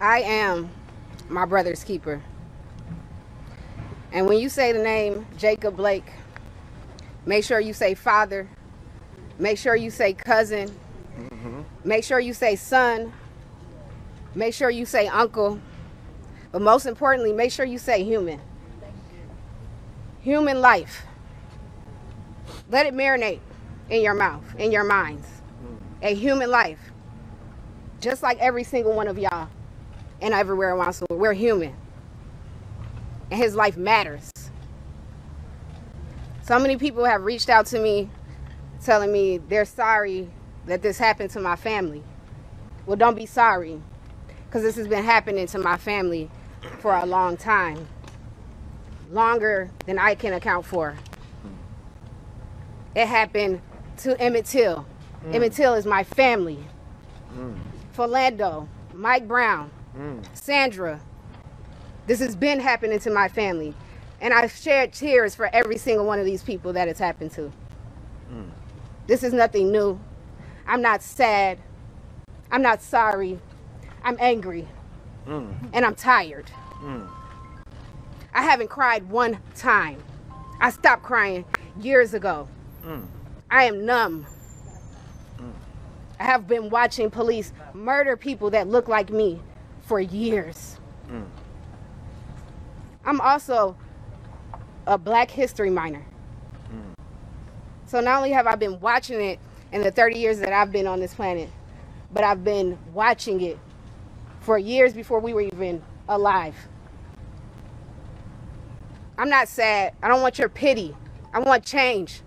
I am my brother's keeper. And when you say the name Jacob Blake, make sure you say father, make sure you say cousin, mm-hmm. make sure you say son, make sure you say uncle, but most importantly, make sure you say human. Human life. Let it marinate in your mouth, in your minds. Mm. A human life. Just like every single one of y'all and everywhere around the. We're human. And his life matters. So many people have reached out to me telling me they're sorry that this happened to my family. Well, don't be sorry because this has been happening to my family for a long time. Longer than I can account for. It happened to Emmett Till. Mm. Emmett Till is my family. Mm. Philando, Mike Brown, Sandra, this has been happening to my family. And I've shared tears for every single one of these people that it's happened to. Mm. This is nothing new. I'm not sad. I'm not sorry. I'm angry. Mm. And I'm tired. I haven't cried one time. I stopped crying years ago. I am numb. I have been watching police murder people that look like me for years. Mm. I'm also a Black History minor. Mm. So not only have I been watching it in the 30 years that I've been on this planet, but I've been watching it for years before we were even alive. I'm not sad. I don't want your pity. I want change.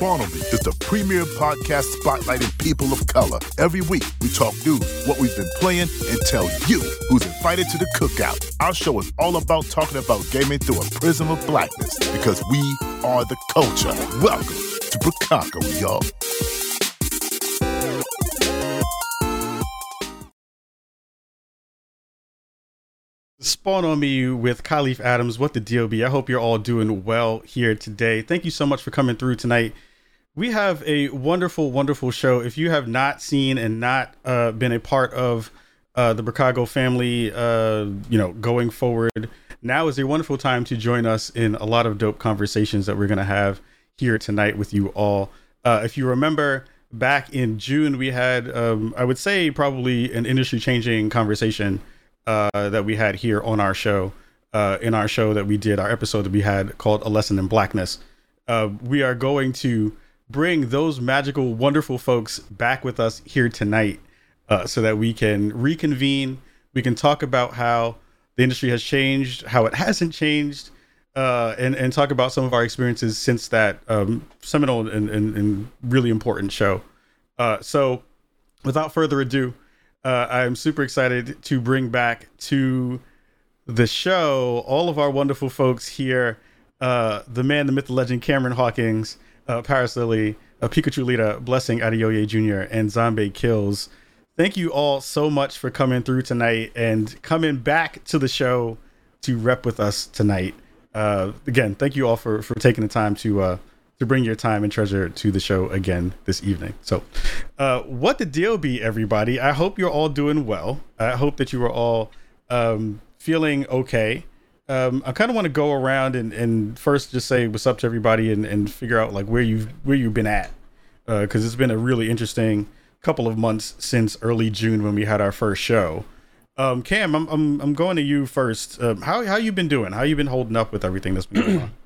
Spawn On Me is the premier podcast spotlighting people of color. Every week, we talk news, what we've been playing, and tell you who's invited to the cookout. Our show is all about talking about gaming through a prism of blackness because we are the culture. Welcome to Bricaco, y'all. Spawn on me with Kahlief Adams. What the deal be? I hope you're all doing well here today. Thank you so much for coming through tonight we have a wonderful, wonderful show. If you have not seen and not uh, been a part of uh, the Bricago family, uh, you know, going forward, now is a wonderful time to join us in a lot of dope conversations that we're going to have here tonight with you all. Uh, if you remember back in June, we had, um, I would say, probably an industry changing conversation uh, that we had here on our show. Uh, in our show that we did, our episode that we had called A Lesson in Blackness. we are going to bring those magical, wonderful folks back with us here tonight uh, so that we can reconvene. We can talk about how the industry has changed, how it hasn't changed, uh, and, and talk about some of our experiences since that um, seminal and, and, and, really important show. Uh, so, without further ado, uh, I'm super excited to bring back to the show all of our wonderful folks here uh, the man, the myth, the legend, Cameron Hawkins uh, Paris Lilly, uh, Pikachu Lita, Blessing Adeoye Jr., and Zombie Kills. Thank you all so much for coming through tonight and coming back to the show to rep with us tonight. Uh, again, thank you all for for taking the time to uh, to bring your time and treasure to the show again this evening. So, uh, what the deal be, everybody? I hope you're all doing well. I hope that you are all um, feeling okay um, I kind of want to go around and, and first just say what's up to everybody and, and figure out like where you've where you've been at because uh, it's been a really interesting couple of months since early June when we had our first show. Um, Cam, I'm, I'm I'm going to you first. Um, how how you been doing? How you been holding up with everything that's been going on?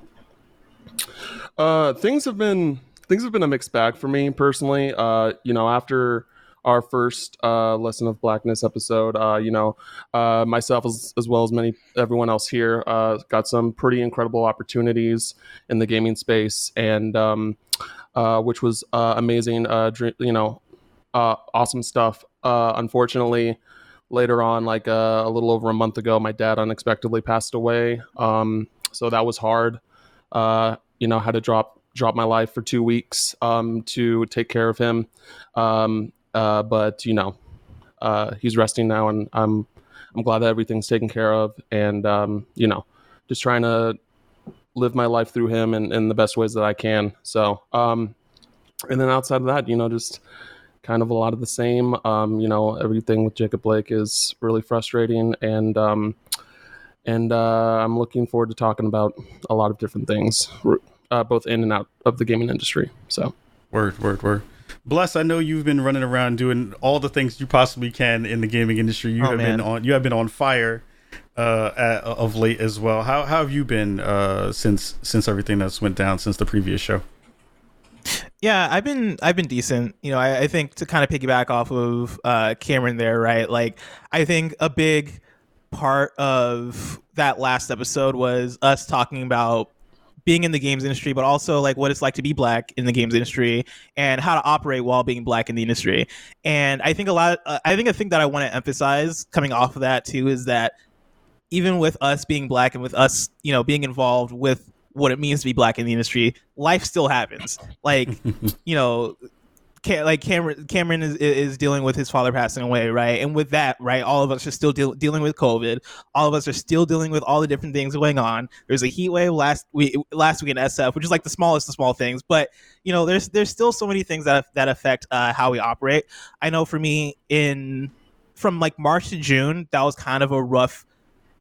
Uh, things have been things have been a mixed bag for me personally. Uh, you know, after our first uh, lesson of blackness episode. Uh, you know, uh, myself as, as well as many everyone else here uh, got some pretty incredible opportunities in the gaming space, and um, uh, which was uh, amazing. you know, awesome stuff. unfortunately, later on, like a little over a month ago, my dad unexpectedly passed away. Um, so that was hard. you know, had to drop drop my life for two weeks um, to take care of him. Um, uh, but you know, uh, he's resting now, and I'm I'm glad that everything's taken care of, and um, you know, just trying to live my life through him in, in the best ways that I can. So, um, and then outside of that, you know, just kind of a lot of the same. Um, you know, everything with Jacob Blake is really frustrating, and um, and uh, I'm looking forward to talking about a lot of different things, uh, both in and out of the gaming industry. So, word, word, word. Bless, I know you've been running around doing all the things you possibly can in the gaming industry. You oh, have man. been on, you have been on fire uh, at, of late as well. How, how have you been uh, since since everything that's went down since the previous show? Yeah, I've been I've been decent. You know, I, I think to kind of piggyback off of uh, Cameron there, right? Like, I think a big part of that last episode was us talking about being in the games industry, but also like what it's like to be black in the games industry and how to operate while being black in the industry. And I think a lot, uh, I think a thing that I want to emphasize coming off of that too is that even with us being black and with us, you know, being involved with what it means to be black in the industry, life still happens. Like, you know, like Cameron Cameron is is dealing with his father passing away, right? And with that, right, all of us are still deal- dealing with COVID. All of us are still dealing with all the different things going on. There's a heat wave last week last week in SF, which is like the smallest of small things, but you know, there's there's still so many things that that affect uh, how we operate. I know for me in from like March to June, that was kind of a rough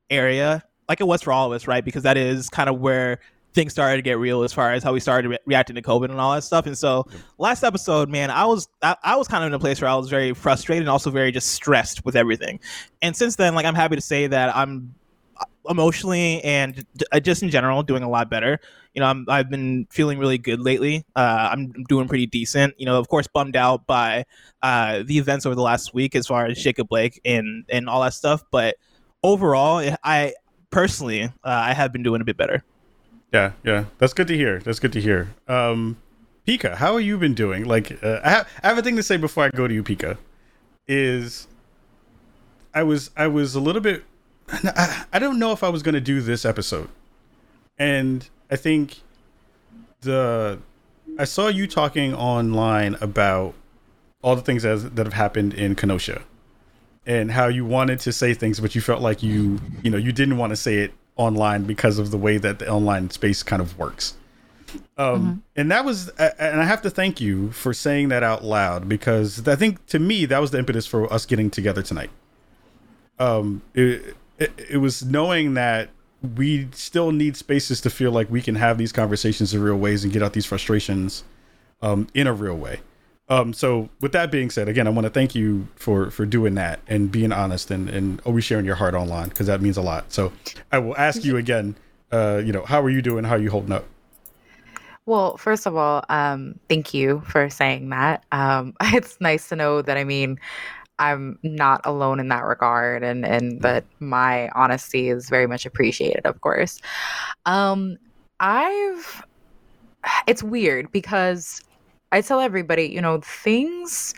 area like it was for all of us, right? Because that is kind of where things started to get real as far as how we started re- reacting to COVID and all that stuff. And so last episode, man, I was I, I, was kind of in a place where I was very frustrated and also very just stressed with everything. And since then, like I'm happy to say that I'm uh, emotionally and uh, just in general doing a lot better. You know, I'm, I've been feeling really good lately. Uh, I'm doing pretty decent. You know, of course, bummed out by uh, the events over the last week as far as Jacob Blake and and all that stuff. But overall, I personally uh, I have been doing a bit better. Yeah, yeah, that's good to hear. That's good to hear. Um, Pika, how have you been doing? Like, uh, I, have, I have a thing to say before I go to you, Pika. Is I was I was a little bit. I, I don't know if I was going to do this episode, and I think the I saw you talking online about all the things that, that have happened in Kenosha and how you wanted to say things but you felt like you you know you didn't want to say it online because of the way that the online space kind of works. Um, mm-hmm. and that was, and I have to thank you for saying that out loud because I think to me that was the impetus for us getting together tonight. Um, it, it, it was knowing that we still need spaces to feel like we can have these conversations in real ways and get out these frustrations um, in a real way. Um, so with that being said, again, I want to thank you for for doing that and being honest and and always sharing your heart online because that means a lot. So I will ask you again. Uh, you know, how are you doing? How are you holding up? Well, first of all, um, thank you for saying that. Um, it's nice to know that I mean, I'm not alone in that regard, and and that my honesty is very much appreciated. Of course, um, I've. It's weird because I tell everybody, you know, things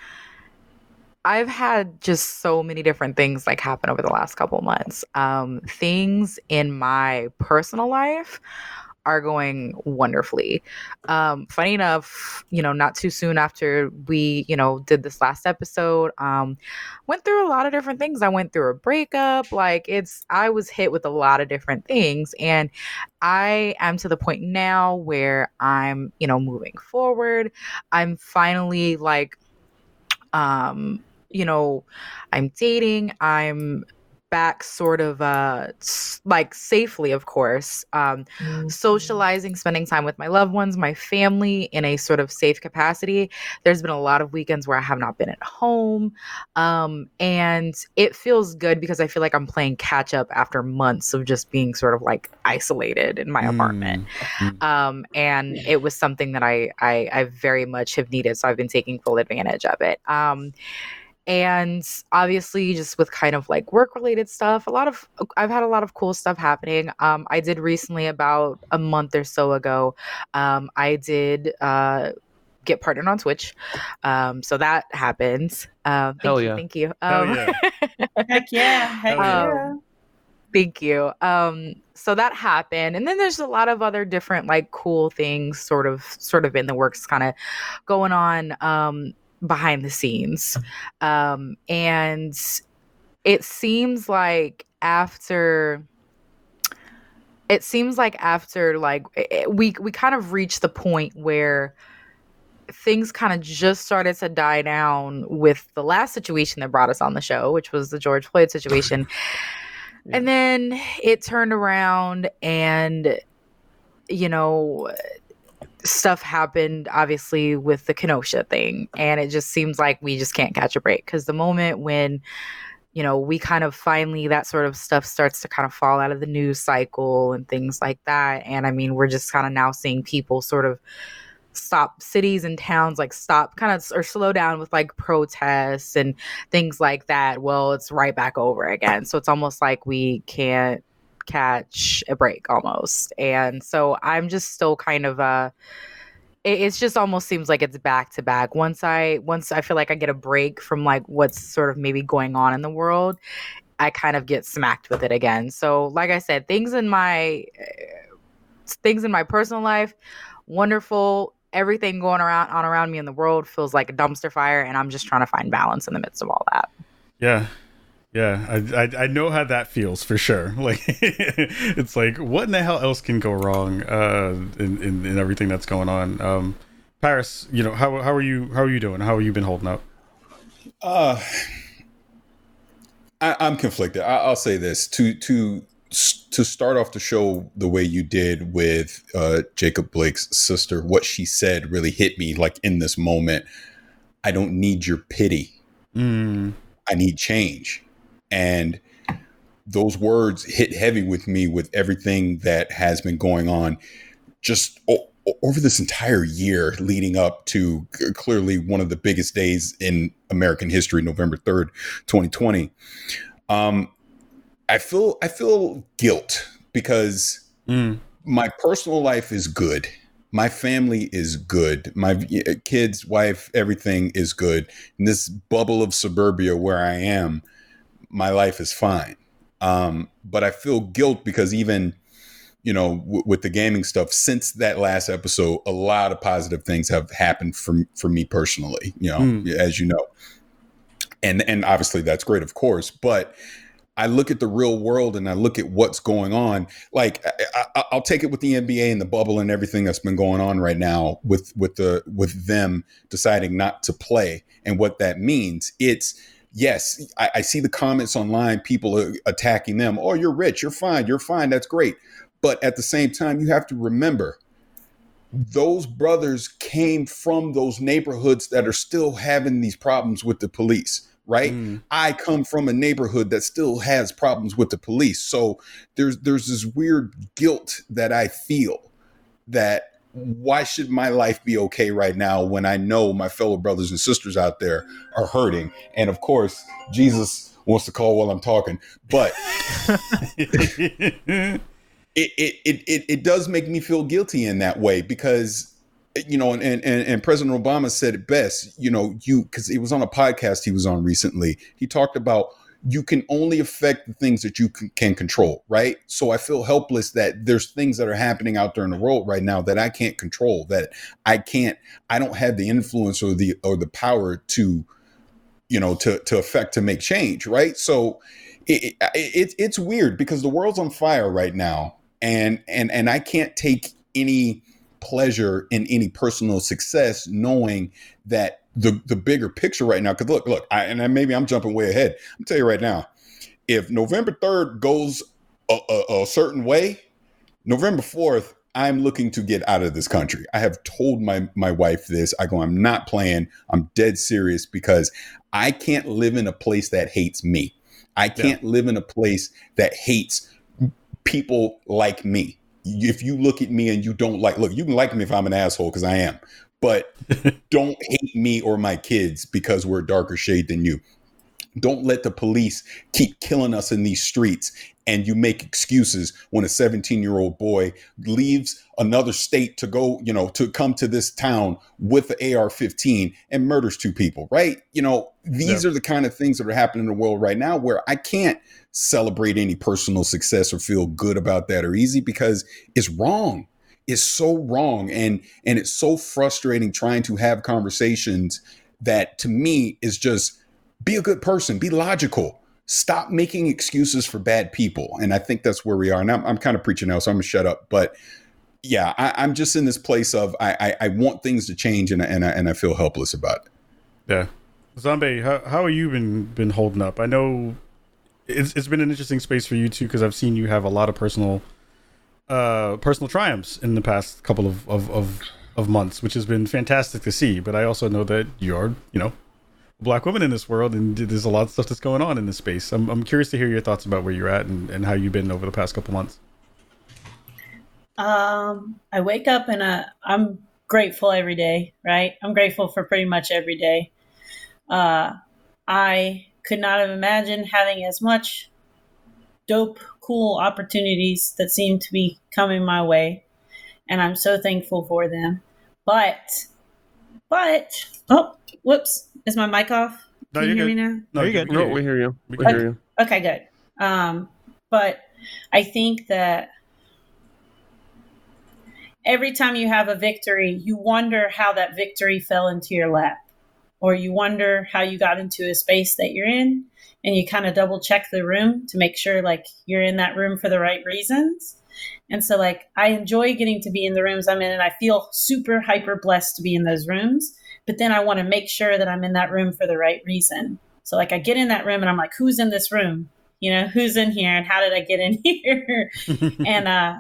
I've had just so many different things like happen over the last couple months. Um, things in my personal life are going wonderfully. Um, funny enough, you know, not too soon after we, you know, did this last episode, um, went through a lot of different things. I went through a breakup. Like it's, I was hit with a lot of different things, and I am to the point now where I'm, you know, moving forward. I'm finally like, um, you know, I'm dating. I'm back sort of uh like safely of course um mm-hmm. socializing spending time with my loved ones my family in a sort of safe capacity there's been a lot of weekends where i have not been at home um and it feels good because i feel like i'm playing catch up after months of just being sort of like isolated in my mm. apartment mm. um and it was something that I, I i very much have needed so i've been taking full advantage of it um and obviously just with kind of like work related stuff a lot of i've had a lot of cool stuff happening. Um, i did recently about a month or so ago um, i did uh, get partnered on twitch. Um, so that happens. Uh, thank Hell you yeah. thank you. Hell yeah. heck yeah heck yeah. um, thank you. Um, so that happened and then there's a lot of other different like cool things sort of sort of in the works kind of going on. Um, behind the scenes. Um, and it seems like after it seems like after like it, we we kind of reached the point where things kind of just started to die down with the last situation that brought us on the show, which was the George Floyd situation. yeah. And then it turned around and, you know, stuff happened obviously with the Kenosha thing. And it just seems like we just can't catch a break because the moment when, you know, we kind of finally that sort of stuff starts to kind of fall out of the news cycle and things like that. And I mean, we're just kind of now seeing people sort of stop cities and towns like stop kind of or slow down with like protests and things like that well it's right back over again so it's almost like we can't catch a break almost. And so i'm just still kind of uh it, it's just almost seems like it's back to back. Once i once i feel like i get a break from like what's sort of maybe going on in the world i kind of get smacked with it again. So like i said things in my things in my personal life wonderful. Everything going around on around me in the world feels like a dumpster fire and i'm just trying to find balance in the midst of all that. Yeah yeah i i, I know how that feels for sure like it's like what in the hell else can go wrong uh in, in, in everything that's going on um paris you know how, how are you how are you doing how have you been holding up uh I, i'm conflicted I, i'll say this to to to start off the show the way you did with uh, Jacob Blake's sister, what she said really hit me like in this moment. I don't need your pity. Mm. I need change. And those words hit heavy with me with everything that has been going on just o- over this entire year leading up to clearly one of the biggest days in American history, November 3rd, 2020. Um, I feel I feel guilt because mm. my personal life is good. My family is good. My kids, wife, everything is good. In this bubble of suburbia where I am, my life is fine. Um, but I feel guilt because even you know w- with the gaming stuff since that last episode, a lot of positive things have happened for for me personally. You know, mm. as you know, and and obviously that's great, of course, but I look at the real world and I look at what's going on. Like I, will take it with the NBA and the bubble and everything that's been going on right now with with the with them deciding not to play and what that means. It's yes, I, I see the comments online, people are attacking them. Oh, you're rich, you're fine, you're fine, that's great. But at the same time, you have to remember those brothers came from those neighborhoods that are still having these problems with the police right mm. i come from a neighborhood that still has problems with the police so there's there's this weird guilt that i feel that why should my life be okay right now when i know my fellow brothers and sisters out there are hurting and of course jesus wants to call while i'm talking but it, it, it, it, it does make me feel guilty in that way because you know, and, and and President Obama said it best. You know, you because it was on a podcast he was on recently. He talked about you can only affect the things that you can, can, control, right? So I feel helpless that there's things that are happening out there in the world right now that I can't control, that I can't, I don't have the influence or the or the power to, you know, to to affect to make change, right? So it, it, it it's weird because the world's on fire right now, and and and I can't take any pleasure in any personal success, knowing that the the bigger picture right now. Because look, look, I, and maybe I'm jumping way ahead. I'm tell you right now, if November third goes a, a, a certain way, November fourth, I'm looking to get out of this country. I have told my my wife this. I go, I'm not playing. I'm dead serious because I can't live in a place that hates me. I can't yeah. live in a place that hates people like me if you look at me and you don't like, look, you can like me if I'm an asshole because I am, but don't hate me or my kids because we're a darker shade than you. Don't let the police keep killing us in these streets and you make excuses when a 17 year old boy leaves another state to go, you know, to come to this town with the AR 15 and murders two people, right? You know, these yeah. are the kind of things that are happening in the world right now where I can't celebrate any personal success or feel good about that or easy because it's wrong. It's so wrong. And and it's so frustrating trying to have conversations that to me is just be a good person, be logical. Stop making excuses for bad people. And I think that's where we are. And I'm, I'm kind of preaching now, so I'm gonna shut up. But yeah, I, am just in this place of I, I, I want things to change and and I, and I feel helpless about it. Yeah, Zombie, how how have you been been holding up? I know it's it's been an interesting space for you too because I've seen you have a lot of personal uh personal triumphs in the past couple of of of, of months, which has been fantastic to see. But I also know that you're you know a black woman in this world and there's a lot of stuff that's going on in this space. I'm I'm curious to hear your thoughts about where you're at and, and how you've been over the past couple months. Um, I wake up and uh, I'm grateful every day, right? I'm grateful for pretty much every day. Uh, I could not have imagined having as much dope, cool opportunities that seem to be coming my way. And I'm so thankful for them. But, but, oh, whoops, is my mic off? No, Can you you're hear good. me now? No, you you good? No, we hear you. We We can hear you. Okay, good. Um, but I think that every time you have a victory, you wonder how that victory fell into your lap, or you wonder how you got into a space that you're in, and you kind of double check the room to make sure like you're in that room for the right reasons. And so, like, I enjoy getting to be in the rooms I'm in, and I feel super hyper blessed to be in those rooms. But then I want to make sure that I'm in that room for the right reason. So, like, I get in that room and I'm like, who's in this room? You know, who's in here and how did I get in here? and uh,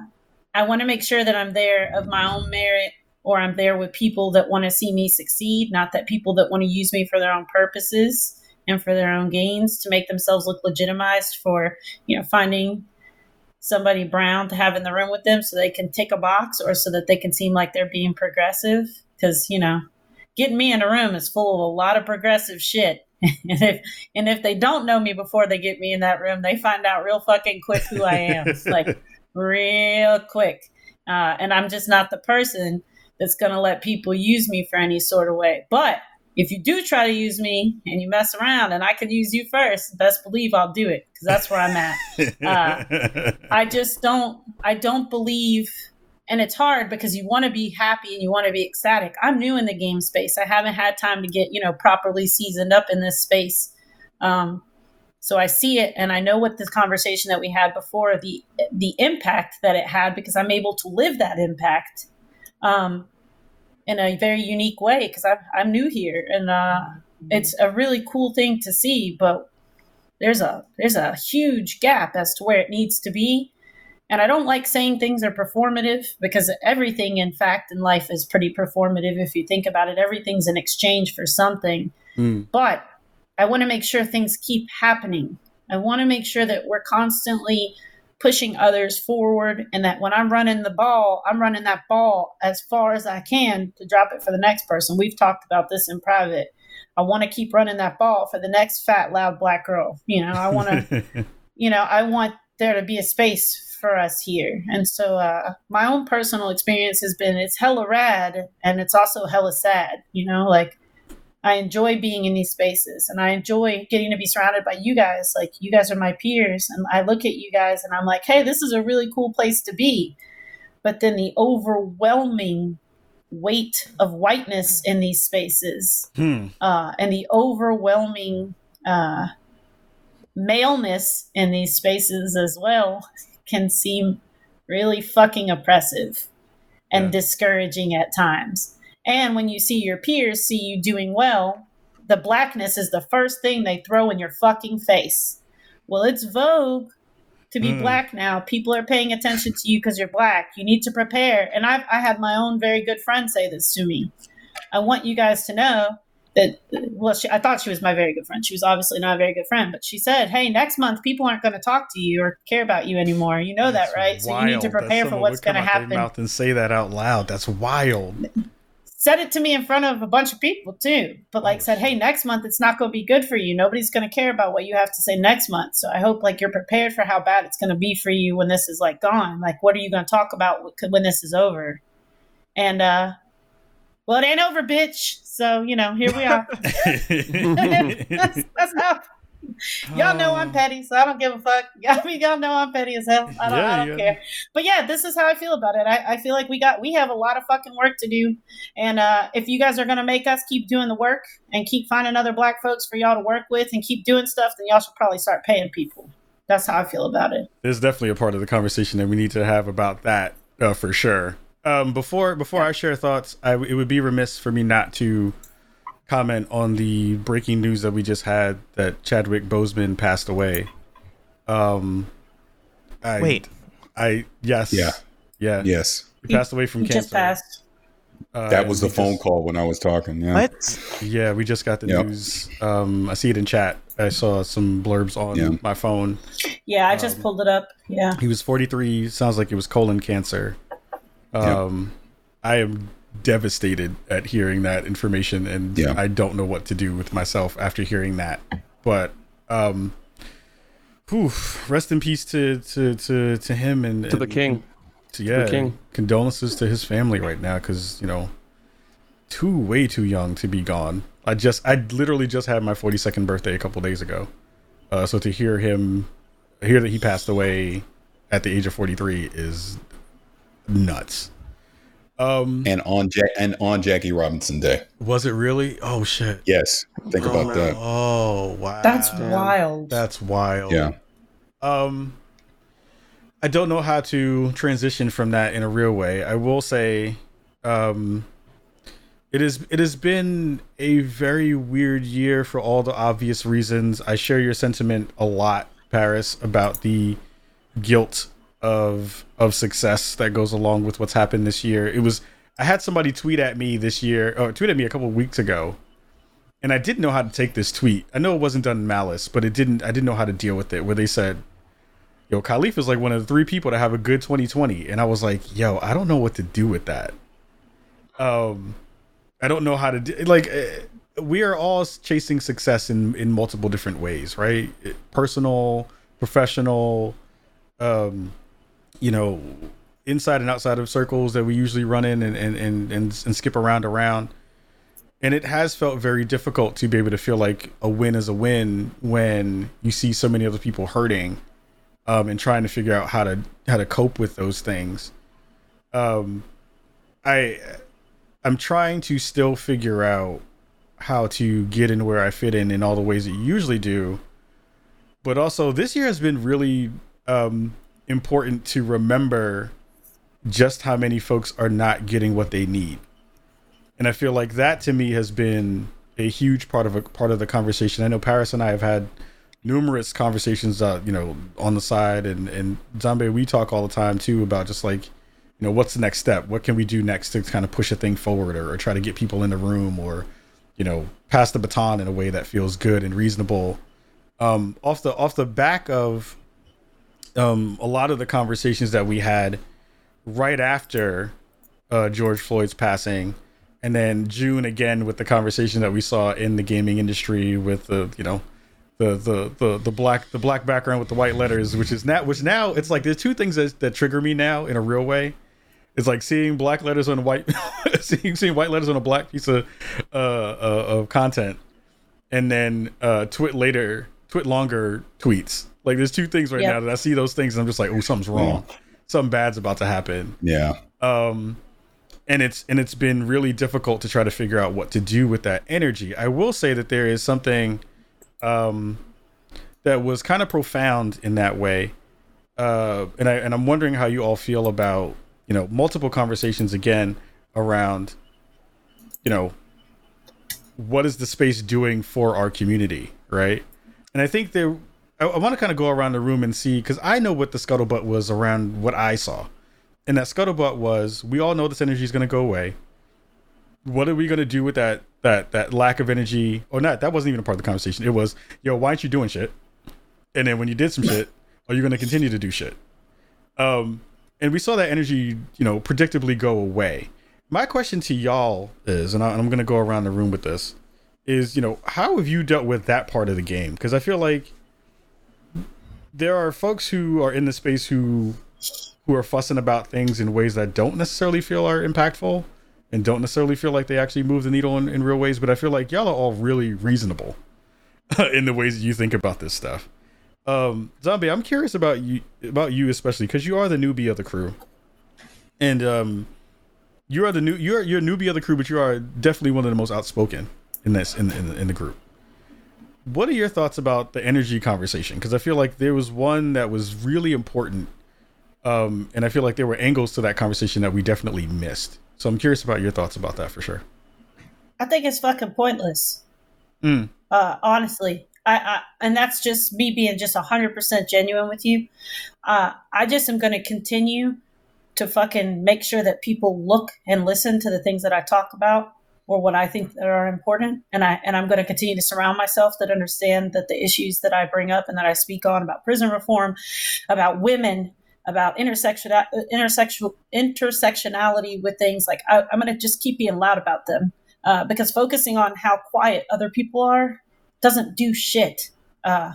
I want to make sure that I'm there of my own merit or I'm there with people that want to see me succeed, not that people that want to use me for their own purposes and for their own gains to make themselves look legitimized for, you know, finding somebody brown to have in the room with them so they can tick a box or so that they can seem like they're being progressive. Because, you know, getting me in a room is full of a lot of progressive shit. and if and if they don't know me before they get me in that room, they find out real fucking quick who I am. It's like real quick. Uh, and I'm just not the person that's going to let people use me for any sort of way. But if you do try to use me and you mess around and I could use you first, best believe I'll do it because that's where I'm at. Uh, I just don't, I don't believe, and it's hard because you want to be happy and you want to be ecstatic. I'm new in the game space. I haven't had time to get, you know, properly seasoned up in this space. Um, so I see it and I know what this conversation that we had before, the the impact that it had because I'm able to live that impact um, in a very unique way because I'm, I'm new here and uh, it's a really cool thing to see, but there's a there's a huge gap as to where it needs to be. And I don't like saying things are performative because everything, in fact, in life is pretty performative if you think about it. Everything's in exchange for something. Mm. But I want to make sure things keep happening. I want to make sure that we're constantly pushing others forward and that when I'm running the ball, I'm running that ball as far as I can to drop it for the next person. We've talked about this in private. I want to keep running that ball for the next fat, loud black girl. You know, I want to, you know, I want there to be a space for us here. And so uh, my own personal experience has been it's hella rad and it's also hella sad, you know, like I enjoy being in these spaces and I enjoy getting to be surrounded by you guys. Like, you guys are my peers. And I look at you guys and I'm like, hey, this is a really cool place to be. But then the overwhelming weight of whiteness in these spaces Hmm. uh, and the overwhelming uh, maleness in these spaces as well can seem really fucking oppressive and Yeah. discouraging at times. And when you see your peers see you doing well, the blackness is the first thing they throw in your fucking face. Well, it's vogue to be Mm. black now. People are paying attention to you because you're black. You need to prepare. And I've, I had my own very good friend say this to me. I want you guys to know that, well, she, I thought she was my very good friend. She was obviously not a very good friend, but she said, hey, next month people aren't going to talk to you or care about you anymore. You know that, That's right? So you need to wild that prepare for what's going to happen. Mouth and say that out loud. That's wild. Said it to me in front of a bunch of people too. But like said hey next month it's not going to be good for you. Nobody's going to care about what you have to say next month. So i hope like you're prepared for how bad it's going to be for you when this is like gone. Like what are you going to talk about when this is over? And uh well it ain't over bitch. So you know here we are. That's, that's how y'all know i'm petty so i don't give a fuck i mean y'all know i'm petty as hell i don't, Yeah, I don't yeah. care but yeah this is how i feel about it I, I feel like we got we have a lot of fucking work to do and uh, if you guys are going to make us keep doing the work and keep finding other black folks for y'all to work with and keep doing stuff, then y'all should probably start paying people. That's how I feel about it. There's definitely a part of the conversation that we need to have about that uh, for sure. Um, before before I share thoughts, I, it would be remiss for me not to comment on the breaking news that we just had that Chadwick Boseman passed away. Um, I, Wait. I yes, Yeah. yeah, Yes. He passed away from He cancer. just passed. Uh, That was the phone just- call when I was talking. Yeah. What? Yeah, we just got the Yep. news. Um, I see it in chat. I saw some blurbs on Yeah. my phone. Yeah, I Um, just pulled it up. Yeah. He was 43. Sounds like it was colon cancer. Um, I am devastated at hearing that information, and Yeah. I don't know what to do with myself after hearing that. But, um, whew, rest in peace to to to, to him and To the king. To, yeah, king. condolences to his family right now because you know, too way too young to be gone. I just I literally just had my 42nd birthday a couple days ago, uh, so to hear him, hear that he passed away at the age of 43 is nuts. Um, And on ja- and on Jackie Robinson Day. was it really? Oh shit! Yes. Think about that. Oh wow, That's wild. That's wild. Yeah. Um, I don't know how to transition from that in a real way. I will say, um, it is it has been a very weird year for all the obvious reasons. I share your sentiment a lot, Paris, about the guilt of of success that goes along with what's happened this year. It was I had somebody tweet at me this year, or tweet at me a couple weeks ago, and I didn't know how to take this tweet. I know it wasn't done in malice, but it didn't. I didn't know how to deal with it. Where they said, "Yo, Kahlief is like one of the three people to have a good 2020," and I was like, "Yo, I don't know what to do with that." Um, I don't know how to do. Like, eh, we are all chasing success in in multiple different ways, right? Personal, professional, um, you know, inside and outside of circles that we usually run in and and and and, and skip around around. And it has felt very difficult to be able to feel like a win is a win when you see so many other people hurting um, and trying to figure out how to how to cope with those things. Um, i i'm trying to still figure out how to get in where i fit in in all the ways that you usually do. But also this year has been really um, important to remember just how many folks are not getting what they need and I feel like that to me has been a huge part of a part of the conversation. I know Paris and I have had numerous conversations, uh, you know, on the side, and and Zombie, we talk all the time too about just like, you know, what's the next step? What can we do next to kind of push a thing forward, or, or try to get people in the room, or you know, pass the baton in a way that feels good and reasonable. Um, off the off the back of um, a lot of the conversations that we had right after uh, George Floyd's passing and then June again with the conversation that we saw in the gaming industry with the you know the the the the black the black background with the white letters, which is now which now it's like there's two things that, that trigger me now in a real way. It's like seeing black letters on white, seeing seeing white letters on a black piece of uh, uh of content, and then uh later, twit longer tweets. Like there's two things right Yep. now that I see those things and I'm just like, oh, something's wrong, something bad's about to happen. Yeah. um and it's and it's been really difficult to try to figure out what to do with that energy. I will say that there is something um that was kind of profound in that way. Uh and i and i'm wondering how you all feel about you know multiple conversations again around you know what is the space doing for our community right? And i think there i, I want to kind of go around the room and see because i know what the scuttlebutt was around what i saw. And that scuttlebutt was we all know this energy is going to go away. What are we going to do with that that that lack of energy? Or not that wasn't even a part of the conversation. It was yo why aren't you doing shit? And then when you did some shit are you going to continue to do shit? Um and we saw that energy you know predictably go away. My question to y'all is and I- i'm going to go around the room with this is you know how have you dealt with that part of the game? Because i feel like there are folks who are in the space who who are fussing about things in ways that don't necessarily feel are impactful and don't necessarily feel like they actually move the needle in, in real ways but i feel like y'all are all really reasonable in the ways that you think about this stuff. Um zombie i'm curious about you about you especially because you are the newbie of the crew. And um you are the new you're you're a newbie of the crew but you are definitely one of the most outspoken in this in in, in the group what are your thoughts about the energy conversation because i feel like there was one that was really important Um, and I feel like there were angles to that conversation that we definitely missed. So I'm curious about your thoughts about that for sure. I think it's fucking pointless. Mm. Uh, honestly, I, I, and that's just me being just hundred percent genuine with you. Uh, I just am going to continue to fucking make sure that people look and listen to the things that I talk about or what I think that are important. And I and I'm going to continue to surround myself that understand that the issues that I bring up and that I speak on about prison reform, about women, about intersection intersectional intersectionality with things like I, am going to just keep being loud about them uh, because focusing on how quiet other people are doesn't do shit. Uh,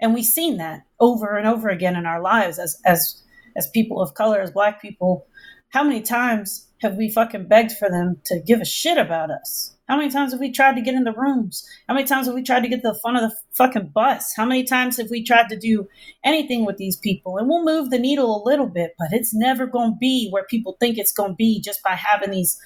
and we've seen that over and over again in our lives as as as people of color, as black people. How many times have we fucking begged for them to give a shit about us? How many times have we tried to get in the rooms? How many times have we tried to get the front of the fucking bus? How many times have we tried to do anything with these people? And we'll move the needle a little bit, but it's never going to be where people think it's going to be just by having these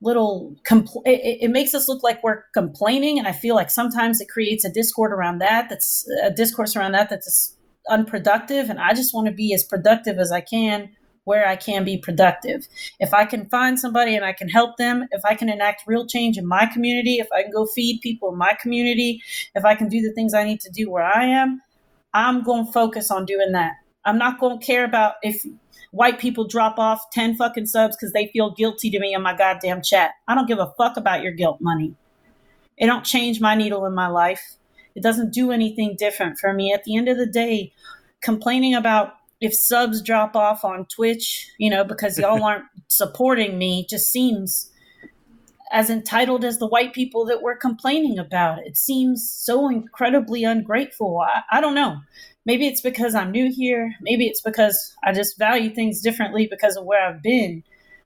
little compl- it, it, makes us look like we're complaining and i feel like sometimes it creates a discord around that that's a discourse around that that's unproductive and i just want to be as productive as i can where I can be productive. If I can find somebody and I can help them, if I can enact real change in my community, if I can go feed people in my community, if I can do the things I need to do where I am, I'm going to focus on doing that. I'm not going to care about if white people drop off 10 fucking subs because they feel guilty to me in my goddamn chat. I don't give a fuck about your guilt money. It don't change my needle in my life. It doesn't do anything different for me. At the end of the day, complaining about if subs drop off on Twitch, you know, because y'all aren't supporting me, just seems as entitled as the white people that we're complaining about. It seems so incredibly ungrateful. I, I don't know. Maybe it's because I'm new here. Maybe it's because I just value things differently because of where I've been.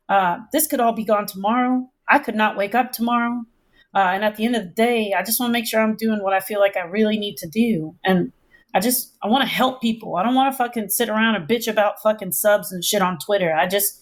Uh, this could all be gone tomorrow. I could not wake up tomorrow. Uh, and at the end of the day, I just want to make sure I'm doing what I feel like I really need to do. And I just I want to help people. I don't want to fucking sit around and bitch about fucking subs and shit on Twitter. I just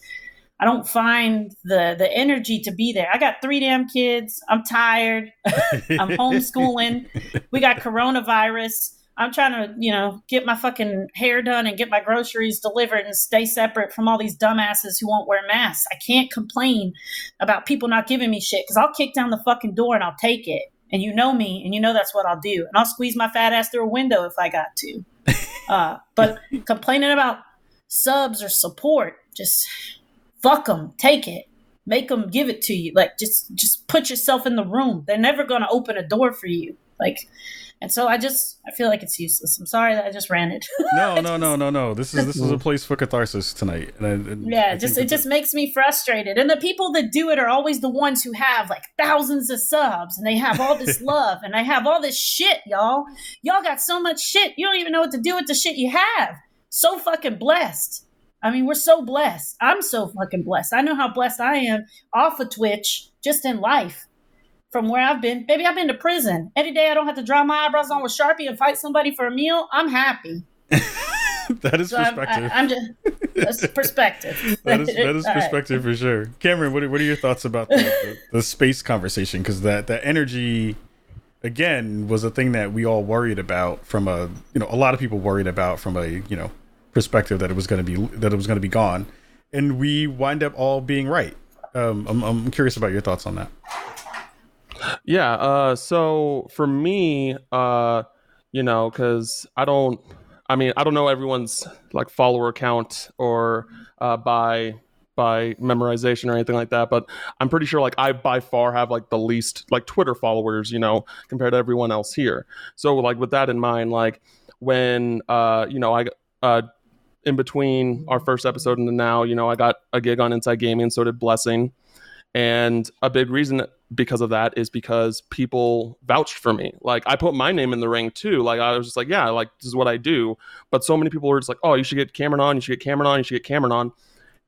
I don't find the the energy to be there. I got three damn kids. I'm tired. I'm homeschooling. we got coronavirus. I'm trying to, you know, get my fucking hair done and get my groceries delivered and stay separate from all these dumbasses who won't wear masks. I can't complain about people not giving me shit because I'll kick down the fucking door and I'll take it and you know me and you know that's what I'll do. And I'll squeeze my fat ass through a window if I got to. Uh, but complaining about subs or support, just fuck them, take it, make them give it to you. Like just just put yourself in the room. They're never going to open a door for you. Like and so I just I feel like it's useless. I'm sorry that I just ran it. no, no, no, no, no. This is this is a mm-hmm. place for catharsis tonight. And I, and yeah, I just it just makes me frustrated. And the people that do it are always the ones who have like thousands of subs and they have all this love and they have all this shit, y'all. Y'all got so much shit. You don't even know what to do with the shit you have. So fucking blessed. I mean, we're so blessed. I'm so fucking blessed. I know how blessed I am off of Twitch, just in life from where I've been. Maybe I've been to prison. Any day I don't have to draw my eyebrows on with Sharpie and fight somebody for a meal, I'm happy. that is so perspective. I'm, I, am just that's perspective. that is that is perspective right. for sure. Cameron, what are, what are your thoughts about the, the, the space conversation? Because that that energy again was a thing that we all worried about from a you know a lot of people worried about from a you know perspective that it was going to be that it was going to be gone, and we wind up all being right. Um, I'm, I'm curious about your thoughts on that. Yeah. Uh, so for me, uh, you know, because I don't, I mean, I don't know everyone's like follower count or uh, by by memorization or anything like that, but I'm pretty sure like I by far have like the least like Twitter followers, you know, compared to everyone else here. So like with that in mind, like when uh, you know, I uh in between our first episode and now, you know, I got a gig on Inside Gaming, so did Blessing. And a big reason because of that is because people vouched for me. Like I put my name in the ring too. Like I was just like, yeah, like this is what I do. But so many people were just like, oh, you should get Cameron on. You should get Cameron on. You should get Cameron on.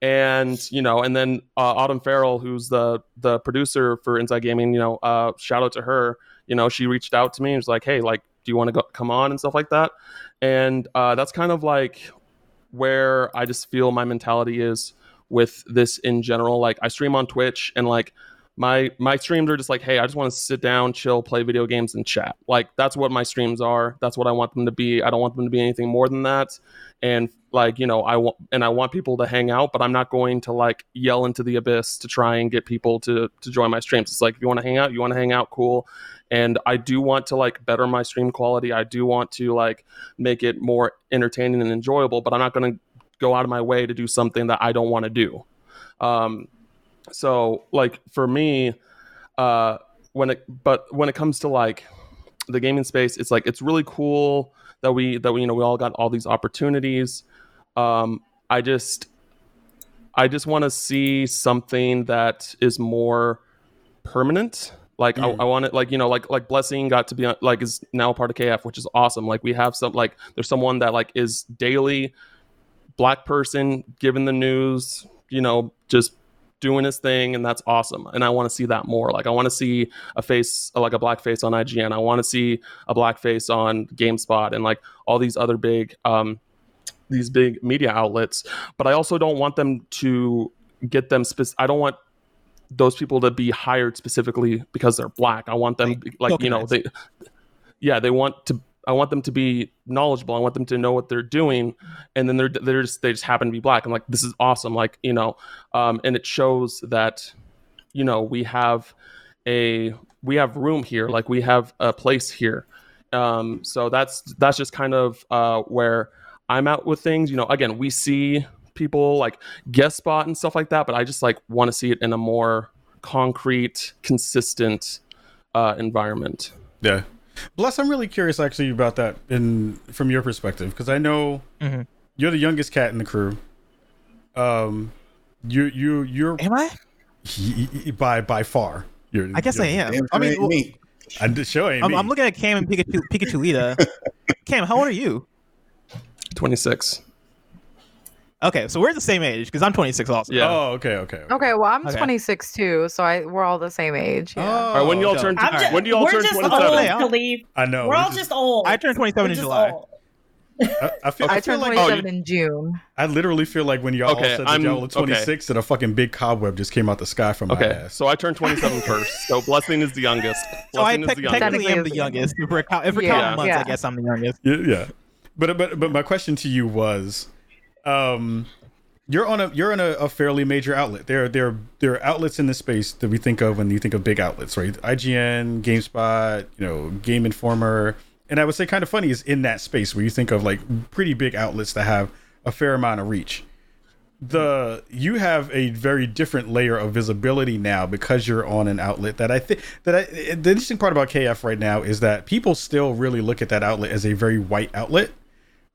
And you know, and then uh, Autumn Farrell, who's the the producer for Inside Gaming, you know, uh, shout out to her. You know, she reached out to me and was like, hey, like, do you want to come on and stuff like that? And uh, that's kind of like where I just feel my mentality is with this in general. Like I stream on Twitch and like my my streams are just like hey i just want to sit down chill play video games and chat. Like that's what my streams are. That's what i want them to be. I don't want them to be anything more than that. And like you know i want and i want people to hang out but i'm not going to like yell into the abyss to try and get people to to join my streams. It's like if you want to hang out you want to hang out cool. And i do want to like better my stream quality. I do want to like make it more entertaining and enjoyable but i'm not going to go out of my way to do something that i don't want to do. Um so like for me uh when it but when it comes to like the gaming space it's like it's really cool that we that we you know we all got all these opportunities. Um i just i just want to see something that is more permanent. Like Mm. I, I want it like you know like like blessing got to be like is now part of kf which is awesome. Like we have some like there's someone that like is daily black person giving the news you know just doing his thing and that's awesome. And i want to see that more. Like i want to see a face like a black face on ign i want to see a black face on gamespot and like all these other big um these big media outlets. But i also don't want them to get them spec- i don't want those people to be hired specifically because they're black. I want them like you know they yeah they want to i want them to be knowledgeable. I want them to know what they're doing. And then they're they're just they just happen to be black. I'm like this is awesome. Like you know um and it shows that you know we have a we have room here. Like we have a place here. Um so that's that's just kind of uh where i'm out with things. You know again we see people like guest spot and stuff like that but i just like want to see it in a more concrete consistent uh environment. Yeah. Bless, I'm really curious actually about that in from your perspective because I know Mhm. you're the youngest cat in the crew. Um, you you you're Am I? y- y- by by far. You're, I guess I you're- am. I mean, well, me. I'm just showing. I'm, me. I'm looking at Cam and Pikachu, PikaChulita. Cam, how old are you? 26 Okay, so we're the same age because I'm 26 also. yeah Oh, okay, okay. okay. Okay, well, I'm Okay. 26 too, so I we're all the same age. Yeah. Oh, all right when you all turn I'm just, when do you all we're turn just 27 old, Yeah. Kahlief. I know. We're all just old. I turned 27 We're in just July. old. I, I feel. I, I feel turned like 27 you- in June. I literally feel like when y'all Okay, said that I'm- y'all were okay. 26 and a fucking big cobweb just came out the sky from my okay ass. so i turned 27 first so blessing is the youngest So I blessing te- is the youngest technically am the youngest. If we're, count- if we're Yeah, counting months, yeah. I guess I'm the youngest. Yeah, yeah. But but but my question to you was, um, you're on a you're on a, a fairly major outlet. There there there are outlets in this space that we think of when you think of big outlets, right? IGN, GameSpot, you know, Game Informer, and I would say kind of funny is in that space where you think of like pretty big outlets that have a fair amount of reach. The you have a very different layer of visibility now because you're on an outlet that I think that I, the interesting part about KF right now is that people still really look at that outlet as a very white outlet.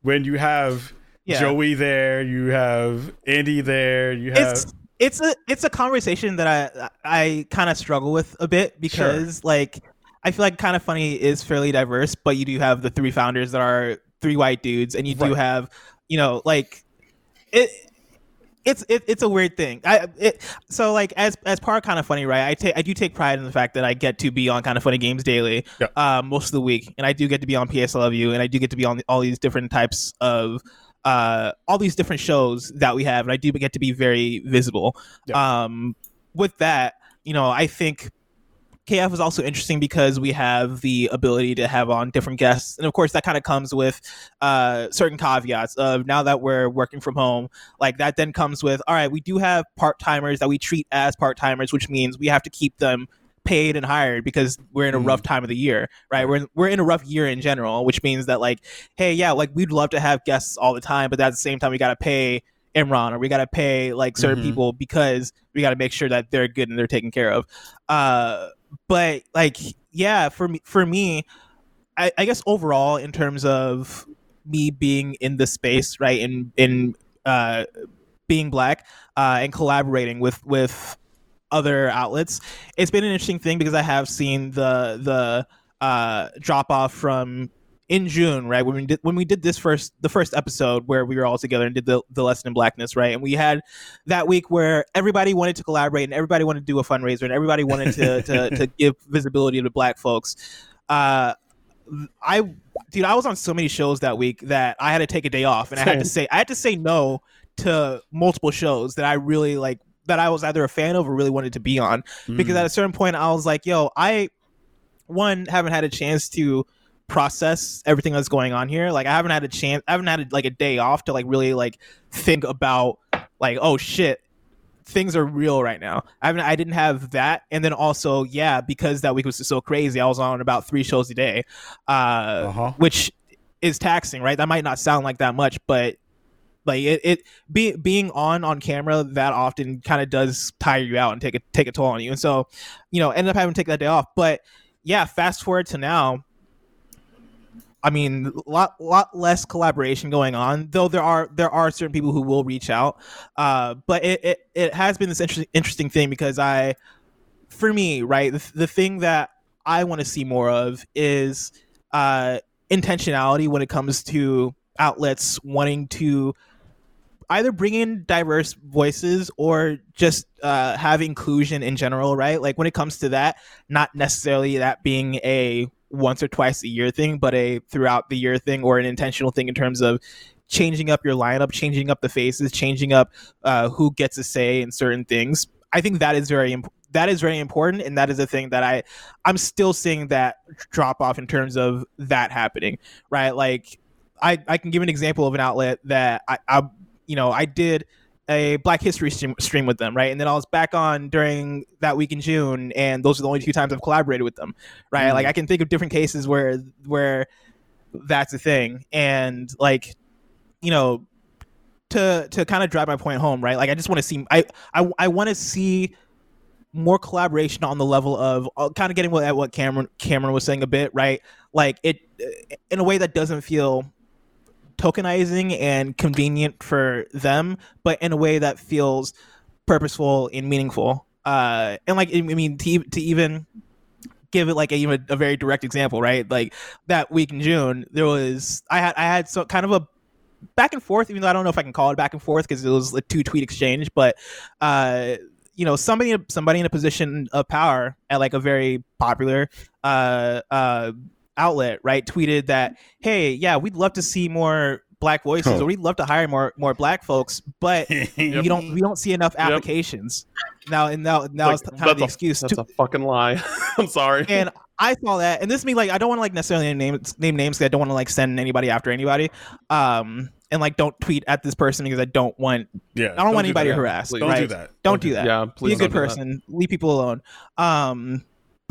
When you have Yeah. Joey there, you have Andy there, you have It's it's a it's a conversation that I I kind of struggle with a bit because like I feel like kind of funny is fairly diverse, but you do have the three founders that are three white dudes, and you do have you know like it. It's it, it's a weird thing. I it so like as as part of kind of funny, right? I take I do take pride in the fact that I get to be on kind of funny games daily, Yeah. um, most of the week, and I do get to be on PS Love You, and I do get to be on all these different types of uh all these different shows that we have, and I do get to be very visible. Um, with that, you know, I think KF is also interesting because we have the ability to have on different guests, and of course, that kind of comes with uh, certain caveats of now that we're working from home. Like that, then comes with all right, we do have part timers that we treat as part timers, which means we have to keep them paid and hired because we're in a rough time of the year, right? We're in, we're in a rough year in general, which means that like, hey, yeah, like we'd love to have guests all the time, but at the same time, we got to pay Imran or we got to pay like certain Mhm. people because we got to make sure that they're good and they're taken care of. Uh, but like, yeah, for me, for me, I, I guess overall in terms of me being in the space, right, in in uh, being black uh, and collaborating with with other outlets, it's been an interesting thing because I have seen the the uh, drop off from in June, right? When we did when we did this first the first episode where we were all together and did the the lesson in blackness, right? And we had that week where everybody wanted to collaborate and everybody wanted to do a fundraiser and everybody wanted to to, to give visibility to black folks. Uh, I dude, I was on so many shows that week that I had to take a day off and I had to say I had to say no to multiple shows that I really like that I was either a fan of or really wanted to be on. Because Mm. at a certain point, I was like, yo, I one haven't had a chance to process everything that's going on here. Like I haven't had a chance, I haven't had like a day off to like really like think about like, oh shit, things are real right now. I haven't, I didn't have that, and then also, yeah, because that week was so crazy, I was on about three shows a day, uh, Uh-huh. which is taxing, right? That might not sound like that much, but like it, it be, being on on camera that often kind of does tire you out and take a take a toll on you, and so you know, ended up having to take that day off. But yeah, fast forward to now. I mean, a lot lot less collaboration going on, though there are there are certain people who will reach out. Uh, but it, it it has been this interesting interesting thing because I, for me, right, the, the thing that I want to see more of is uh, intentionality when it comes to outlets wanting to either bring in diverse voices or just uh, have inclusion in general, right? Like when it comes to that, not necessarily that being a once or twice a year thing, but a throughout the year thing or an intentional thing in terms of changing up your lineup, changing up the faces, changing up uh, who gets a say in certain things. I think that is very imp- that is very important, and that is a thing that I I'm still seeing that drop off in terms of that happening, right? Like I I can give an example of an outlet that I, I you know I did a Black History stream, stream with them, right? And then I was back on during that week in June, and those are the only two times I've collaborated with them, right? Like I can think of different cases where where that's a thing, and like you know to to kind of drive my point home, right? Like I just want to see I I I want to see more collaboration on the level of uh, kind of getting what, at what Cameron Cameron was saying a bit, right? Like it in a way that doesn't feel tokenizing and convenient for them, but in a way that feels purposeful and meaningful. Uh, and like I mean, to, to even give it like a, even a very direct example, right? Like that week in June, there was I had I had so kind of a back and forth, even though I don't know if I can call it back and forth because it was a two tweet exchange, but uh, you know, somebody somebody in a position of power at like a very popular uh uh outlet, right, tweeted that, hey, yeah, we'd love to see more black voices Oh. or we'd love to hire more more black folks, but we don't we don't see enough Yep. applications. Now and now now Like, it's kind of the a- excuse That's to, a fucking lie. I'm sorry. and I saw that, and this me like I don't want to like necessarily name name names because I don't want to like send anybody after anybody, um, and like don't tweet at this person because I don't want Yeah, I don't, want do anybody that. harassed. Don't right? do that. Don't do that. yeah, please. Be a good don't that. person. Leave people alone. Um,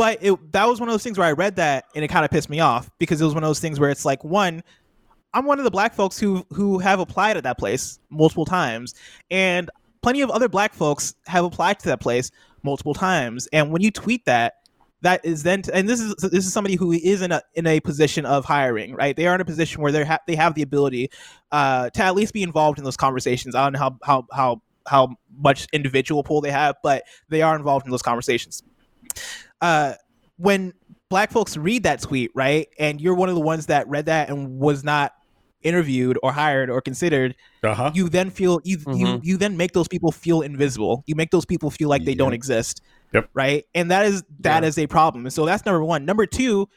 but it that was one of those things where I read that and it kind of pissed me off because it was one of those things where it's like one. I'm one of the black folks who who have applied at that place multiple times, and plenty of other black folks have applied to that place multiple times. And when you tweet that, that is then and this is this is somebody who is in a in a position of hiring, right? They are in a position where they ha- they have the ability uh, to at least be involved in those conversations. I don't know how how how how much individual pool they have, but they are involved in those conversations. Uh, when black folks read that tweet, right, and you're one of the ones that read that and was not interviewed or hired or considered, Uh huh. you then feel you you Mhm. you then make those people feel invisible. You make those people feel like they don't exist. Yep. Right, and that is that Yeah. is a problem. And so that's number one. Number two,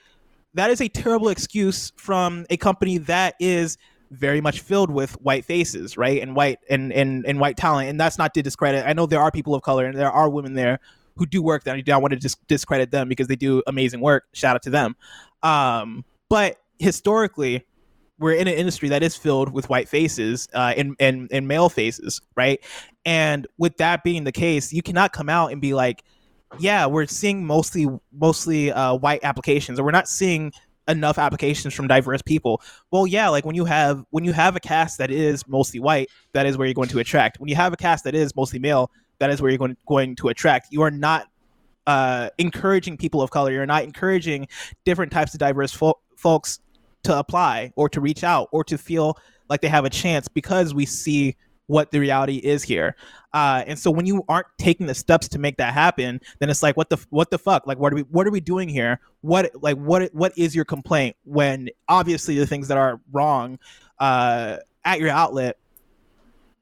that is a terrible excuse from a company that is very much filled with white faces, right, and white and and and white talent. And that's not to discredit. I know there are people of color and there are women there who do work that I don't want to dis- discredit them because they do amazing work. Shout out to them. Um, but historically, we're in an industry that is filled with white faces uh, and, and and male faces, right? And with that being the case, you cannot come out and be like, "Yeah, we're seeing mostly mostly uh, white applications, or we're not seeing enough applications from diverse people." Well, yeah, like when you have when you have a cast that is mostly white, that is where you're going to attract. When you have a cast that is mostly male, that is where you're going going to attract. You are not uh, encouraging people of color. You're not encouraging different types of diverse fo- folks to apply or to reach out or to feel like they have a chance because we see what the reality is here. Uh, and so when you aren't taking the steps to make that happen, then it's like, what the what the fuck? Like, what are we what are we doing here? What like what what is your complaint? When obviously the things that are wrong uh, at your outlet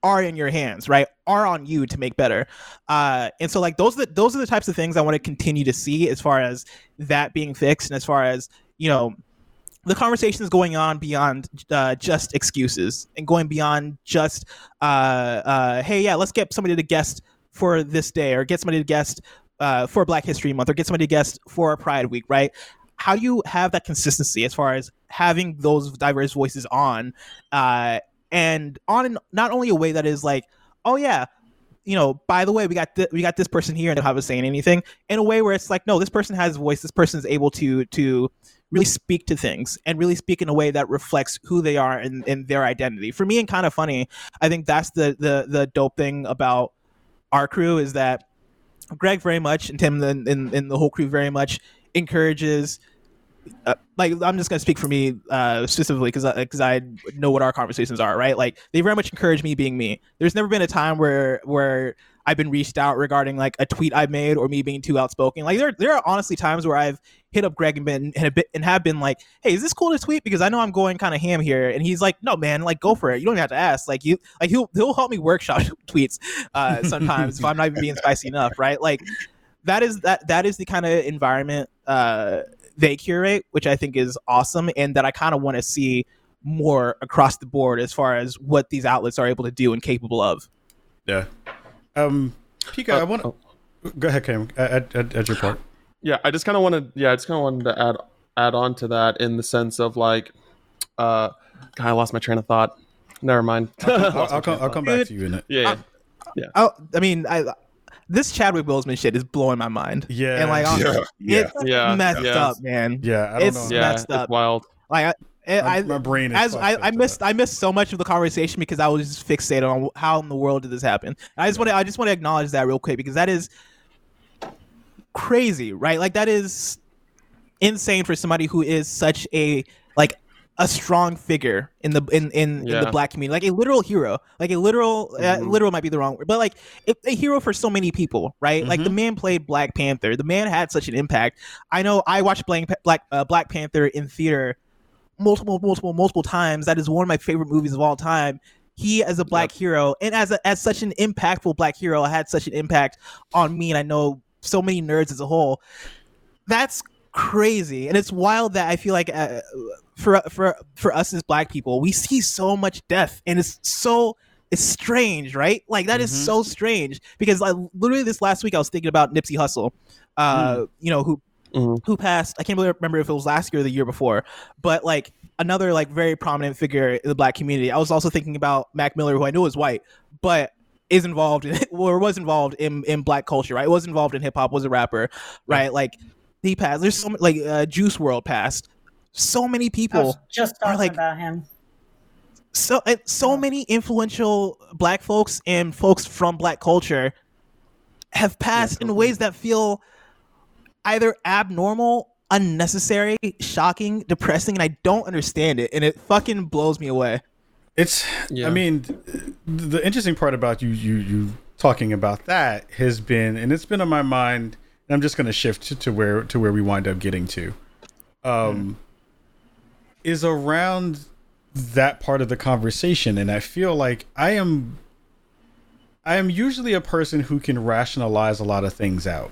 are in your hands, right? Are on you to make better. Uh, and so like those are the, those are the types of things I want to continue to see as far as that being fixed and as far as you know the conversation is going on beyond uh, just excuses and going beyond just uh, uh, hey yeah let's get somebody to guest for this day or get somebody to guest uh, for Black History Month or get somebody to guest for Pride Week, right? How do you have that consistency as far as having those diverse voices on, uh, and on in not only a way that is like, oh yeah, you know, by the way, we got th- we got this person here and they haven't saying anything in a way where it's like, no, this person has a voice. This person is able to to really speak to things and really speak in a way that reflects who they are and, and their identity. For me, and kind of funny, I think that's the the the dope thing about our crew is that Greg very much and Tim and, and, and the whole crew very much encourages uh, like I'm just gonna speak for me uh, specifically because because I, I, know what our conversations are, right? Like they very much encourage me being me. There's never been a time where where I've been reached out regarding like a tweet I made or me being too outspoken. Like there there are honestly times where I've hit up Greg and been and, bit, and have been like, hey, is this cool to tweet? Because I know I'm going kind of ham here, and he's like, no, man, like go for it. You don't even have to ask. Like you like he'll he'll help me workshop tweets uh, sometimes if I'm not even being spicy enough, right? Like that is that that is the kind of environment. Uh, they curate, which I think is awesome, and that I kind of want to see more across the board as far as what these outlets are able to do and capable of. Yeah. Um, Pika, uh, I want to oh. go ahead, Cam. Add, add, add your part. Yeah, I just kind of wanted. Yeah, I just kind of wanted to add add on to that in the sense of like, uh, God, I lost my train of thought. Never mind. I'll, I'll, I'll come. I'll come back to you in it. Yeah. Uh, yeah. Oh, I mean, I this Chadwick Boseman shit is blowing my mind. Yeah, and like yeah, it's yeah. messed yeah. up, man. Yeah, it's know. messed yeah, up. It's wild. Like I, my, I, my brain as I, I missed that. I missed so much of the conversation because I was just fixated on how in the world did this happen. I just want to I just want to acknowledge that real quick because that is crazy, right? Like that is insane for somebody who is such a like a strong figure in the in in, yeah. in the black community, like a literal hero, like a literal uh, mm-hmm. uh, literal might be the wrong word, but like a, a hero for so many people, right? Mm-hmm. Like the mm-hmm. man played Black Panther. The man had such an impact. I know I watched Black Black, uh, Black Panther in theater multiple multiple multiple times. That is one of my favorite movies of all time. He as a black yep. hero and as a, as such an impactful black hero had such an impact on me, and I know so many nerds as a whole. That's crazy. And it's wild that i feel like uh, for for for us as black people we see so much death and it's so it's strange right? Like that mm-hmm. is so strange because like literally this last week i was thinking about nipsey hussle uh mm. you know who mm-hmm. who passed. I can't really remember if it was last year or the year before but like another like very prominent figure in the black community. I was also thinking about mac miller who i knew was white but is involved in or was involved in in black culture right? Was involved in hip-hop was a rapper right? Like he passed. There's so many, like uh, Juice WRLD passed. So many people just talking like, about him. So so many influential black folks and folks from black culture have passed yeah, in ways that feel either abnormal, unnecessary, shocking, depressing, and I don't understand it, and it fucking blows me away. It's. Yeah. I mean, the interesting part about you, you, you talking about that has been, and it's been on my mind I'm just going to shift to where to where we wind up getting to. Um, mm. is around that part of the conversation, and I feel like I am. I am usually a person who can rationalize a lot of things out.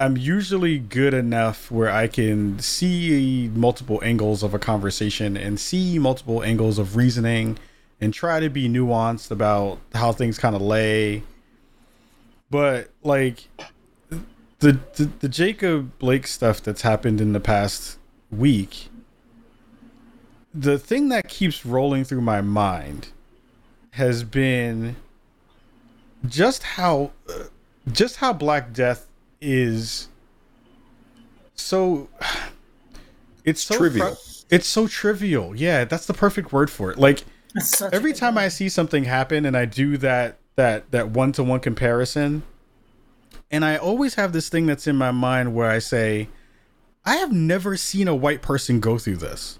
I'm usually good enough where I can see multiple angles of a conversation and see multiple angles of reasoning and try to be nuanced about how things kind of lay. But like the, the the Jacob Blake stuff that's happened in the past week, the thing that keeps rolling through my mind has been just how uh, just how Black Death is so it's so trivial. Fr- it's so trivial. Yeah, that's the perfect word for it. Like every time I see something happen and I do that that that one to one comparison, and I always have this thing that's in my mind where I say, I have never seen a white person go through this.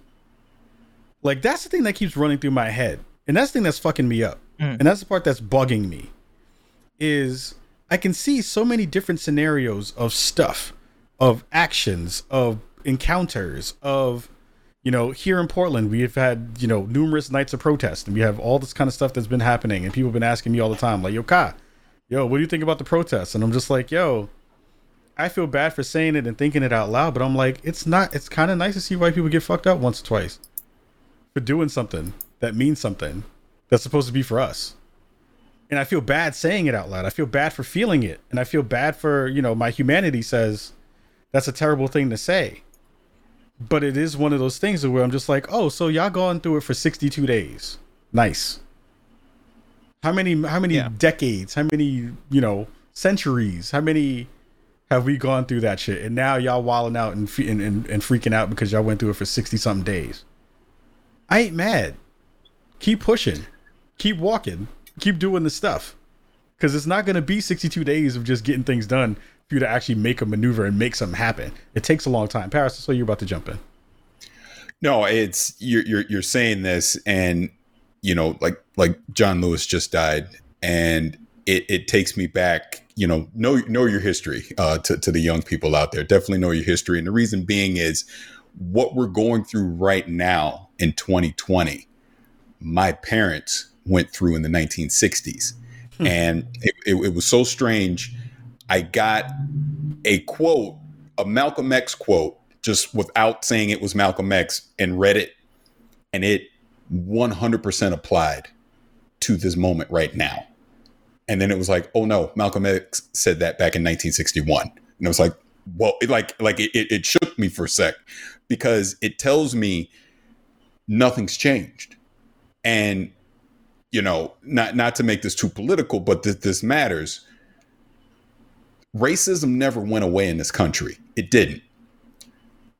Like that's the thing that keeps running through my head. And that's the thing that's fucking me up. Mm. And that's the part that's bugging me. Is I can see so many different scenarios of stuff, of actions, of encounters, of you know, here in Portland, we have had, you know, numerous nights of protest and we have all this kind of stuff that's been happening and people have been asking me all the time, like, yo, Ka, yo, what do you think about the protests? And I'm just like, yo, I feel bad for saying it and thinking it out loud, but I'm like, it's not, it's kind of nice to see white people get fucked up once or twice for doing something that means something that's supposed to be for us. and I feel bad saying it out loud. I feel bad for feeling it, and I feel bad for you know my humanity says that's a terrible thing to say. But it is one of those things where I'm just like, oh, so y'all gone through it for 62 days. Nice. How many how many Yeah. decades? How many you know centuries? How many have we gone through that shit? And now y'all wilding out and, fe- and, and and freaking out because y'all went through it for 60 something days. I ain't mad. Keep pushing. Keep walking. Keep doing the stuff. Because it's not going to be 62 days of just getting things done for you to actually make a maneuver and make something happen. It takes a long time. Paris, so you're about to jump in. No, it's you're you're you're saying this, and you know, like like John Lewis just died, and it, it takes me back. You know, know know your history uh, to to the young people out there. Definitely know your history, and the reason being is what we're going through right now in 2020. My parents went through in the 1960s, and it, it, it was so strange. I got a quote, a Malcolm X quote, just without saying it was Malcolm X, and read it, and it 100% applied to this moment right now. And then it was like, oh no, Malcolm X said that back in 1961, and it was like, well, it like like it, it, it shook me for a sec because it tells me nothing's changed, and you know, not not to make this too political, but th- this matters racism never went away in this country. It didn't.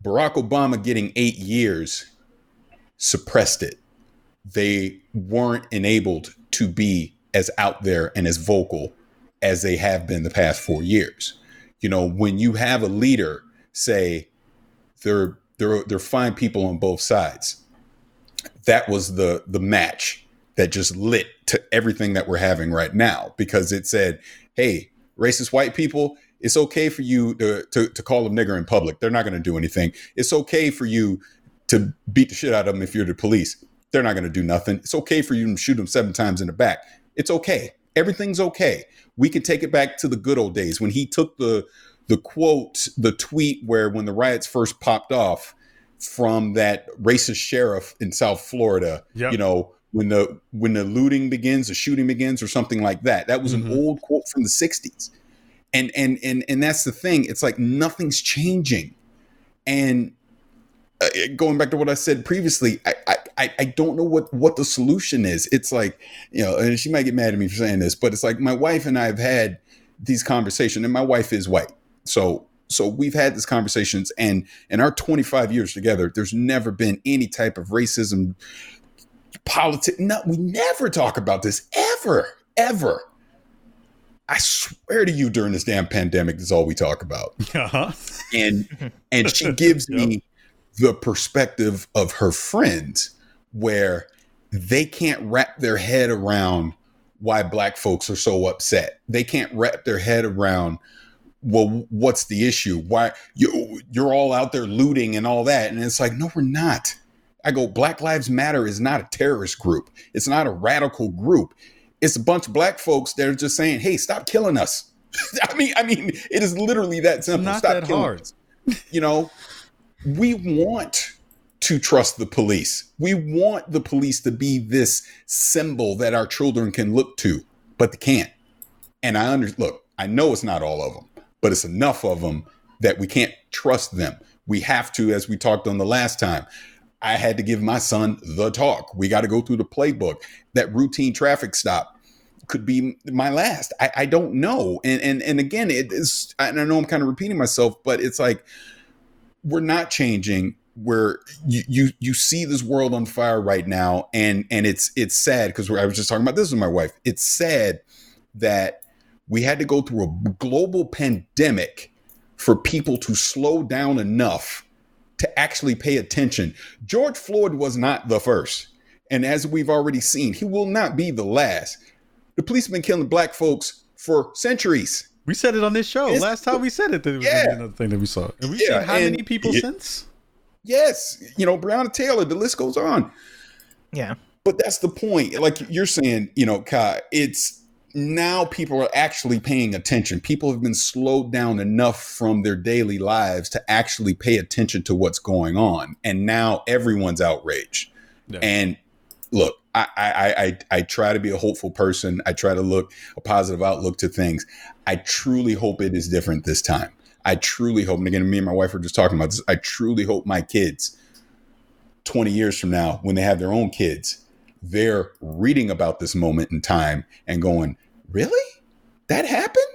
Barack Obama getting eight years suppressed it. They weren't enabled to be as out there and as vocal as they have been the past four years. You know, when you have a leader say they're they're they're fine people on both sides, that was the the match that just lit to everything that we're having right now because it said, hey, racist white people, it's okay for you to, to, to call them nigger in public. They're not going to do anything. It's okay for you to beat the shit out of them if you're the police. They're not going to do nothing. It's okay for you to shoot them seven times in the back. It's okay. Everything's okay. We can take it back to the good old days when he took the the quote, the tweet where when the riots first popped off from that racist sheriff in South Florida, Yep. you know, when the when the looting begins, the shooting begins, or something like that. That was Mhm. an old quote from the '60s, and and and and that's the thing. It's like nothing's changing, and uh, going back to what I said previously, I, I I I don't know what what the solution is. It's like you know, and she might get mad at me for saying this, but it's like my wife and I have had these conversations, and my wife is white, so so we've had these conversations, and in our 25 years together, there's never been any type of racism politics. No, we never talk about this ever, ever. I swear to you, during this damn pandemic, this is all we talk about. Uh-huh. And and she gives me the perspective of her friends, where they can't wrap their head around why black folks are so upset. They can't wrap their head around well, what's the issue? Why you you're all out there looting and all that? And it's like, no, we're not. I go, Black Lives Matter is not a terrorist group. It's not a radical group. It's a bunch of black folks that are just saying, "Hey, stop killing us." I mean, I mean, it is literally that simple. Not stop that killing hard. us. You know, we want to trust the police. We want the police to be this symbol that our children can look to, but they can't. And I under look, I know it's not all of them, but it's enough of them that we can't trust them. We have to, as we talked on the last time. I had to give my son the talk. We got to go through the playbook. That routine traffic stop could be my last. I, I don't know. And and and again, it is. And I know I'm kind of repeating myself, but it's like we're not changing. Where you you you see this world on fire right now, and and it's it's sad because I was just talking about this with my wife. It's sad that we had to go through a global pandemic for people to slow down enough to actually pay attention. George Floyd was not the first. And as we've already seen, he will not be the last. The police have been killing black folks for centuries. We said it on this show It's- last time. We said it that it was Yeah. another thing that we saw, and we've Yeah, seen how and many people it- since. Yes, you know, Breonna Taylor, the list goes on. Yeah. But that's the point. Like you're saying, you know, Kai, it's now people are actually paying attention. People have been slowed down enough from their daily lives to actually pay attention to what's going on. And now everyone's outraged. Yeah. And look, I, I, I, I try to be a hopeful person. I try to look a positive outlook to things. I truly hope it is different this time. I truly hope, and again, me and my wife were just talking about this. I truly hope my kids, 20 years from now, when they have their own kids, they're reading about this moment in time and going, Really? That happened?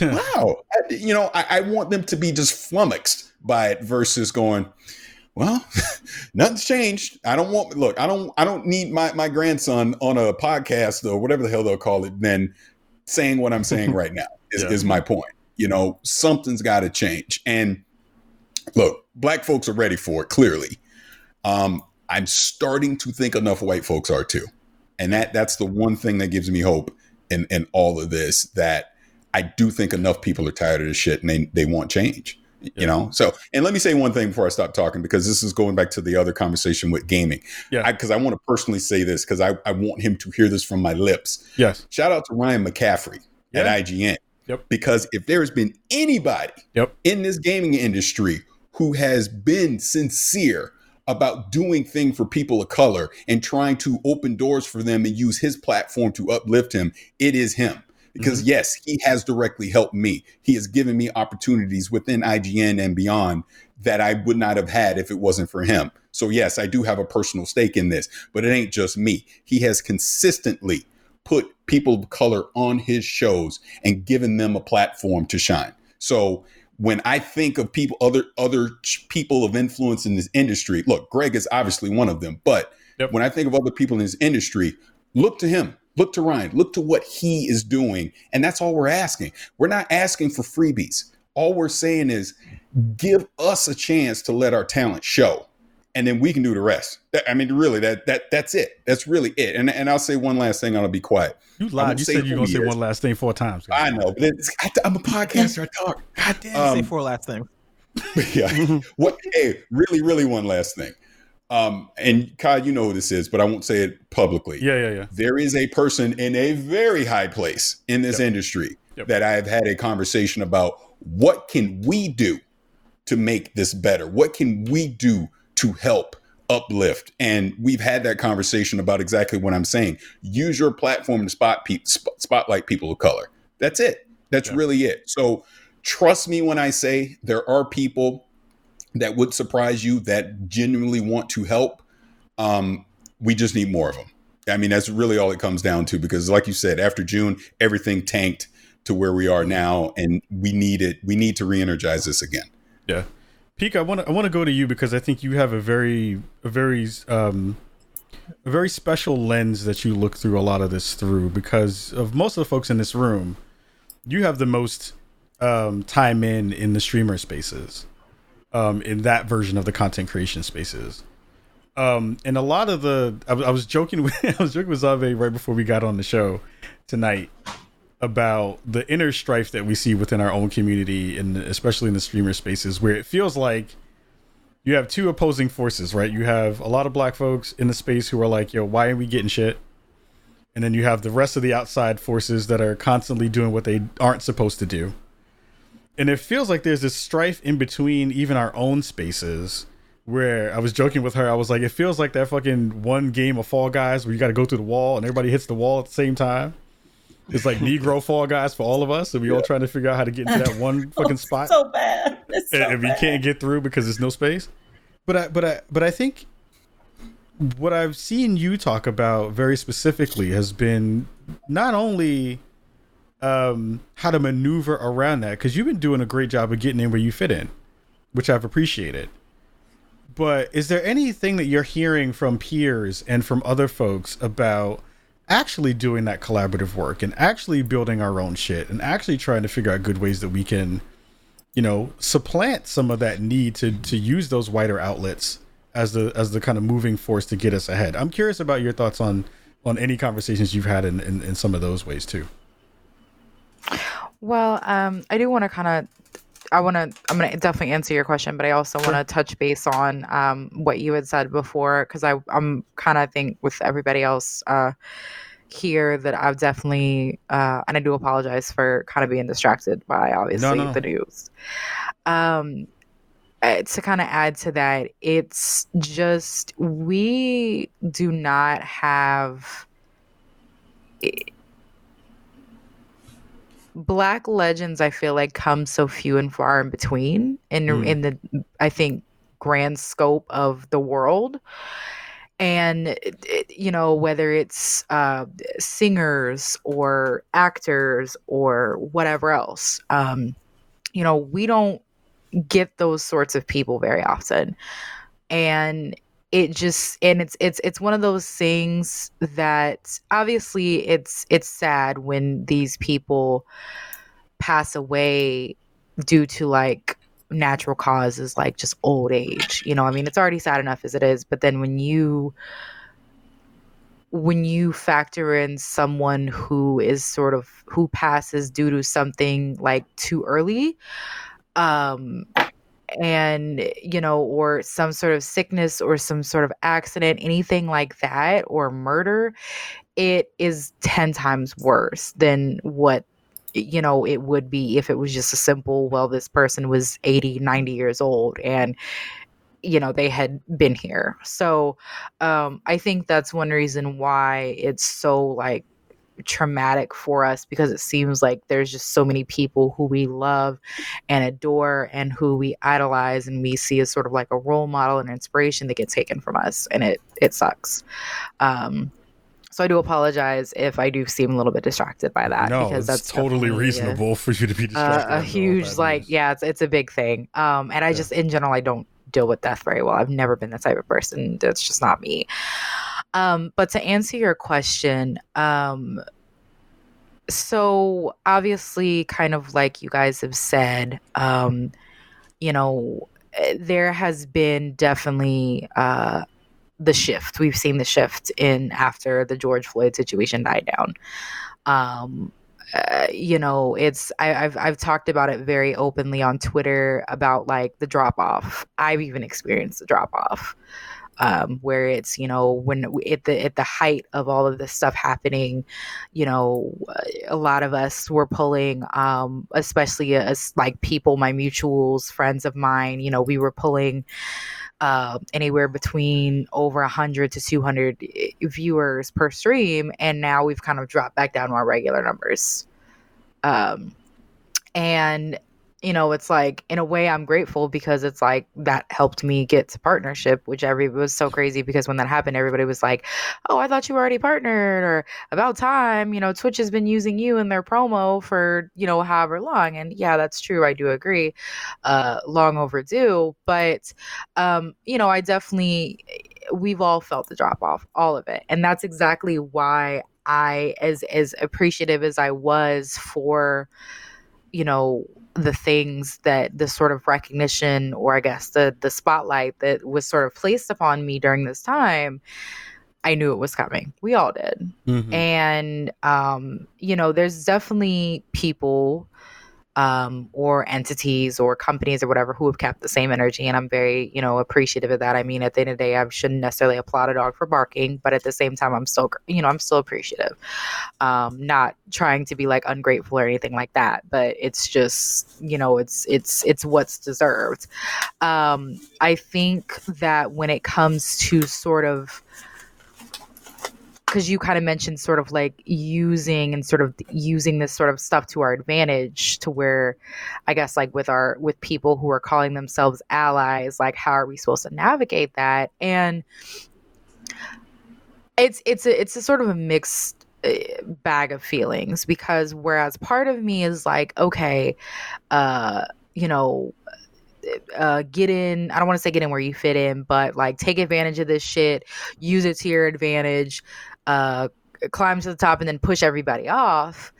wow. You know, I, I want them to be just flummoxed by it versus going, well, nothing's changed. I don't want look, I don't I don't need my my grandson on a podcast or whatever the hell they'll call it then saying what I'm saying right now is, yeah. is my point. You know, something's got to change. And look, black folks are ready for it clearly. Um I'm starting to think enough white folks are too. And that that's the one thing that gives me hope in in all of this that I do think enough people are tired of this shit and they they want change. Yeah. You know, so and let me say one thing before I stop talking because this is going back to the other conversation with gaming. Yeah, because I, I, want to personally say this because I, I want him to hear this from my lips. Yes, shout out to Ryan McCaffrey yeah. at IGN. Yep. Because if there has been anybody yep. in this gaming industry who has been sincere about doing thing for people of color and trying to open doors for them and use his platform to uplift him, it is him because mm-hmm. yes, he has directly helped me. He has given me opportunities within IGN and beyond that I would not have had if it wasn't for him. So yes, I do have a personal stake in this, but it ain't just me. He has consistently put people of color on his shows and given them a platform to shine. So when I think of people, other other people of influence in this industry, look, Greg is obviously one of them. But yep. when I think of other people in this industry, look to him. Look to Ryan. Look to what he is doing. And that's all we're asking. We're not asking for freebies. All we're saying is give us a chance to let our talent show. And then we can do the rest. I mean, really, that that that's it. That's really it. And and I'll say one last thing. I'll be quiet. You lied. You said you're gonna say one last thing four times. I know, but I, am a podcaster. I talk. God damn. Um, say four last things. yeah. what? Hey, really, really, one last thing. Um, and Kai, you know who this is, but I won't say it publicly. Yeah, yeah, yeah. There is a person in a very high place in this yep. industry yep. that I have had a conversation about what can we do to make this better? What can we do to help uplift? And we've had that conversation about exactly what I'm saying. Use your platform to spot pe- spotlight people of color. That's it. That's yep. really it. So trust me when I say there are people that would surprise you that genuinely want to help. Um, we just need more of them. I mean, that's really all it comes down to because, like you said, after June, everything tanked to where we are now, and we need it. We need to re-energize this again. Yeah, Peak. I want to I want to go to you because I think you have a very a very um, a very special lens that you look through a lot of this through because of most of the folks in this room. You have the most um, time in in the streamer spaces um, in that version of the content creation spaces. Um, and a lot of the, I, I was joking with, I was joking with Zave right before we got on the show tonight about the inner strife that we see within our own community and especially in the streamer spaces where it feels like you have two opposing forces, right? You have a lot of black folks in the space who are like, yo, why are we getting shit? And then you have the rest of the outside forces that are constantly doing what they aren't supposed to do and it feels like there's this strife in between even our own spaces where I was joking with her. I was like, it feels like that fucking one game of Fall Guys where you got to go through the wall and everybody hits the wall at the same time. It's like Negro Fall Guys for all of us, and we yeah. all trying to figure out how to get into that one fucking spot. So bad, it's so and, we can't get through because there's no space. But I, but I, but I think what I've seen you talk about very specifically has been not only um, how to maneuver around that because you've been doing a great job of getting in where you fit in, which I've appreciated. But is there anything that you're hearing from peers and from other folks about actually doing that collaborative work and actually building our own shit and actually trying to figure out good ways that we can, you know, supplant some of that need to to use those wider outlets as the as the kind of moving force to get us ahead. I'm curious about your thoughts on on any conversations you've had in, in, in some of those ways too. Well, um, I do want to kind of. I want to. I'm going to definitely answer your question, but I also want to touch base on um, what you had said before because I I'm kind of think with everybody else uh, here that I've definitely uh, and I do apologize for kind of being distracted by obviously no, no. the news. Um, uh, to kind of add to that, it's just we do not have black legends i feel like come so few and far in between in Mm. in the i think grand scope of the world and it- it- you know whether it's uh, singers or actors or whatever else um, you know we don't get those sorts of people very often and it just and it's it's it's one of those things that obviously it's it's sad when these people pass away due to like natural causes like just old age you know i mean it's already sad enough as it is but then when you when you factor in someone who is sort of who passes due to something like too early um and you know or some sort of sickness or some sort of accident anything like that or murder it is 10 times worse than what you know it would be if it was just a simple well this person was 80 90 years old and you know they had been here. So um i think that's one reason why it's so like traumatic for us because it seems like there's just so many people who we love and adore and who we idolize and we see as sort of like a role model and inspiration that get taken from us and it it sucks. Um so I do apologize if I do seem a little bit distracted by that no, because it's that's totally definitely a- reasonable for you to be uh, a huge like yeah it's, it's a big thing. Um and i Yeah. just in general i don't deal with death very well. I've never been that type of person that's just not me um but to answer your question um so obviously kind of like you guys have said um you know eh, there has been definitely uh the shift. We've seen the shift in after the george floyd situation died down. Um uh, you know it's I, i've i've talked about it very openly on twitter about like the drop off i've even experienced the drop off um, where it's you know when at the at the height of all of this stuff happening, you know, a lot of us were pulling, um, especially as like people, my mutuals, friends of mine, you know, we were pulling uh, anywhere between over 100 to 200 viewers per stream, and now we've kind of dropped back down to our regular numbers. Um, and you know it's like in a way i'm grateful because it's like that helped me get to partnership which every was so crazy because when that happened everybody was like oh i thought you were already partnered or about time you know twitch has been using you in their promo for you know however long and yeah that's true i do agree uh long overdue but um you know i definitely we've all felt the drop off all of it and that's exactly why i as as appreciative as i was for you know the things that the sort of recognition or i guess the the spotlight that was sort of placed upon me during this time i knew it was coming we all did Mhm. and um you know there's definitely people um or entities or companies or whatever who have kept the same energy and i'm very you know appreciative of that. I mean at the end of the day i shouldn't necessarily applaud a dog for barking but at the same time i'm still you know i'm still appreciative. Um not trying to be like ungrateful or anything like that but it's just you know it's it's it's what's deserved. Um i think that when it comes to sort of because you kind of mentioned sort of like using and sort of using this sort of stuff to our advantage to where i guess like with our with people who are calling themselves allies like how are we supposed to navigate that? And it's it's a it's a sort of a mixed uh, bag of feelings because whereas part of me is like okay uh you know uh, get in i don't want to say get in where you fit in but like take advantage of this shit use it to your advantage uh climb to the top and then push everybody off.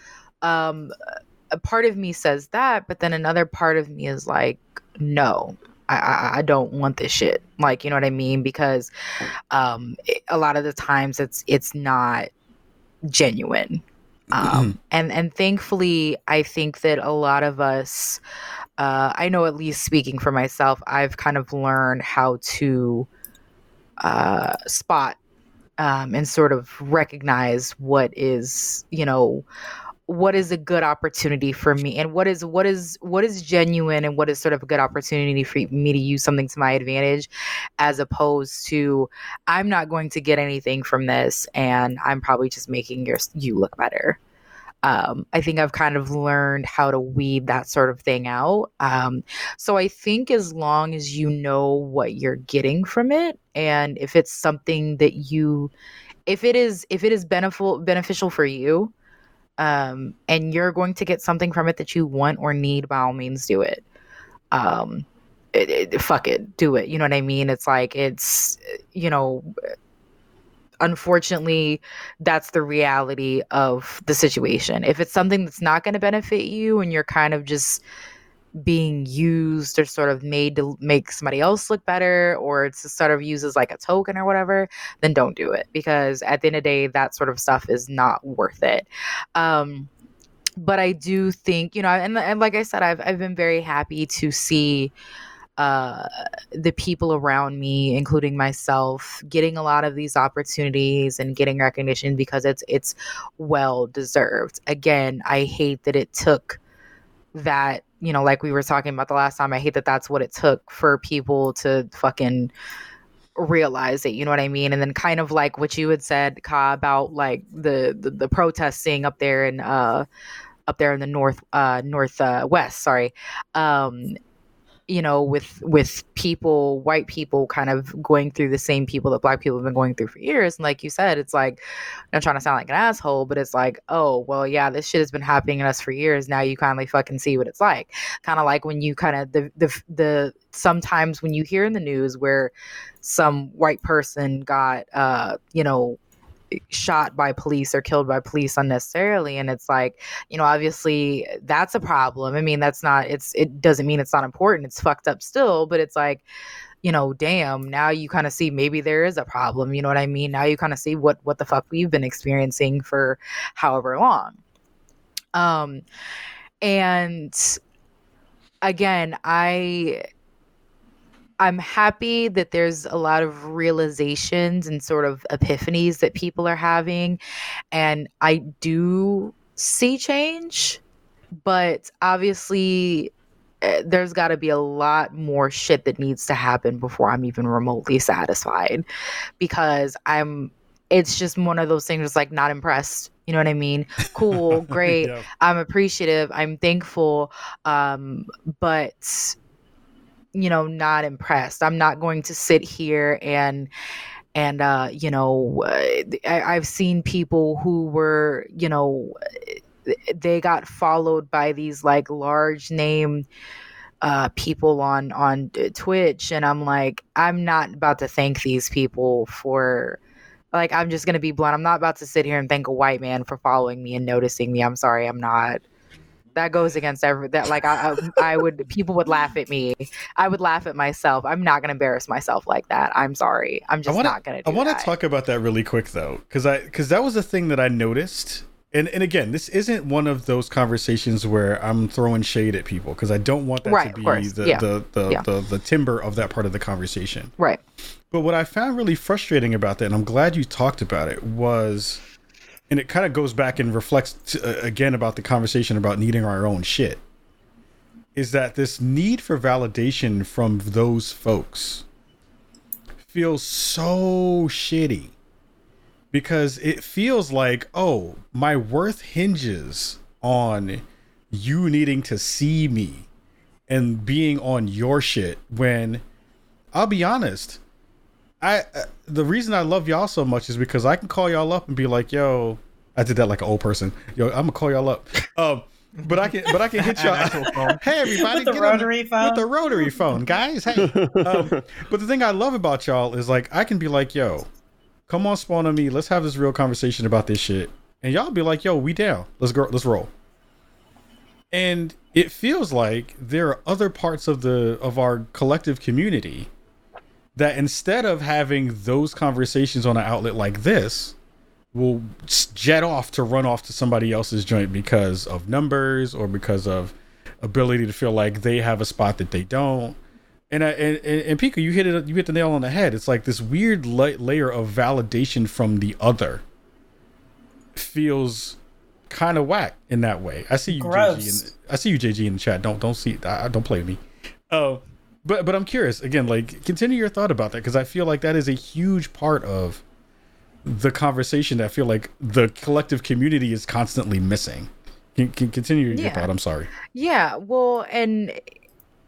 Um a part of me says that but then another part of me is like no I, I, I don't want this shit. Like you know what i mean? Because um it- a lot of the times it's it's not genuine. Um and and thankfully i think that a lot of us uh i know at least speaking for myself i've kind of learned how to uh spot um and sort of recognize what is you know what is a good opportunity for me and what is what is what is genuine and what is sort of a good opportunity for me to use something to my advantage as opposed to i'm not going to get anything from this and i'm probably just making your you look better um, I think I've kind of learned how to weed that sort of thing out. Um, so I think as long as you know what you're getting from it, and if it's something that you, if it is if it is beneficial beneficial for you, um, and you're going to get something from it that you want or need, by all means, do it. Um, it, it, fuck it, do it. You know what I mean? It's like it's, you know, unfortunately, that's the reality of the situation. If it's something that's not going to benefit you, and you're kind of just being used or sort of made to make somebody else look better or it's sort of used as like a token or whatever then don't do it because at the end of the day that sort of stuff is not worth it um but i do think you know and, and like i said i've, I've been very happy to see uh, the people around me, including myself, getting a lot of these opportunities and getting recognition because it's it's well deserved. Again, I hate that it took that you know, like we were talking about the last time, I hate that that's what it took for people to fucking realize it you know what i mean and then kind of like what you had said Ka, about like the, the the protesting up there in uh up there in the north uh north uh, sorry um you know with with people white people kind of going through the same people that black people have been going through for years. And like you said it's like i'm trying to sound like an asshole but it's like oh well yeah this shit has been happening to us for years. Now you kindly fucking see what it's like. Kind of like when you kind of the the the sometimes when you hear in the news where some white person got uh you know shot by police or killed by police unnecessarily and it's like you know obviously that's a problem. I mean that's not it's it doesn't mean it's not important. It's fucked up still but it's like you know damn now you kind of see maybe there is a problem you know what i mean? Now you kind of see what what the fuck we've been experiencing for however long. Um and again i I'm happy that there's a lot of realizations and sort of epiphanies that people are having. And I do see change, but obviously, uh, there's got to be a lot more shit that needs to happen before I'm even remotely satisfied because I'm it's just one of those things like not impressed you know what i mean cool great yeah. i'm appreciative i'm thankful um but you know not impressed i'm not going to sit here and and uh you know uh, I, i've seen people who were you know they got followed by these like large name uh, people on on Twitch, and I'm like, I'm not about to thank these people for like I'm just gonna be blunt. I'm not about to sit here and thank a white man for following me and noticing me. I'm sorry, I'm not that goes against every that like I, I, I would people would laugh at me. I would laugh at myself. I'm not gonna embarrass myself like that. I'm sorry. I'm just wanna, not gonna i want to talk about that really quick though because i because that was the thing that i noticed. And and again this isn't one of those conversations where i'm throwing shade at people because i don't want that right, to be the, yeah. the the, yeah. the the timber of that part of the conversation. Right. But what i found really frustrating about that and i'm glad you talked about it was and it kind of goes back and reflects to, uh, again about the conversation about needing our own shit is that this need for validation from those folks feels so shitty because it feels like oh my worth hinges on you needing to see me and being on your shit when I'll be honest I uh, the reason I love y'all so much is because I can call y'all up and be like, "Yo, I did that like an old person. Yo, I'm gonna call y'all up." Um, but I can, but I can hit y'all. hey, everybody, with the rotary on, phone. With the rotary phone, guys. Hey. Um, but the thing I love about y'all is like I can be like, "Yo, come on, spawn on me. Let's have this real conversation about this shit," and y'all be like, "Yo, we down. Let's go. Let's roll." And it feels like there are other parts of the of our collective community that instead of having those conversations on an outlet like this, will jet off to run off to somebody else's joint because of numbers or because of ability to feel like they have a spot that they don't. And I, and and Pika, you hit it. You hit the nail on the head. It's like this weird la- layer of validation from the other feels kind of whack in that way. I see you, Gross. JG. In, I see you, JG, in the chat. Don't don't see. I, don't play with me. Oh, but but I'm curious again. Like, continue your thought about that because I feel like that is a huge part of the conversation. That I feel like the collective community is constantly missing. Can, can continue your Yeah. thought. I'm sorry. Yeah, well, and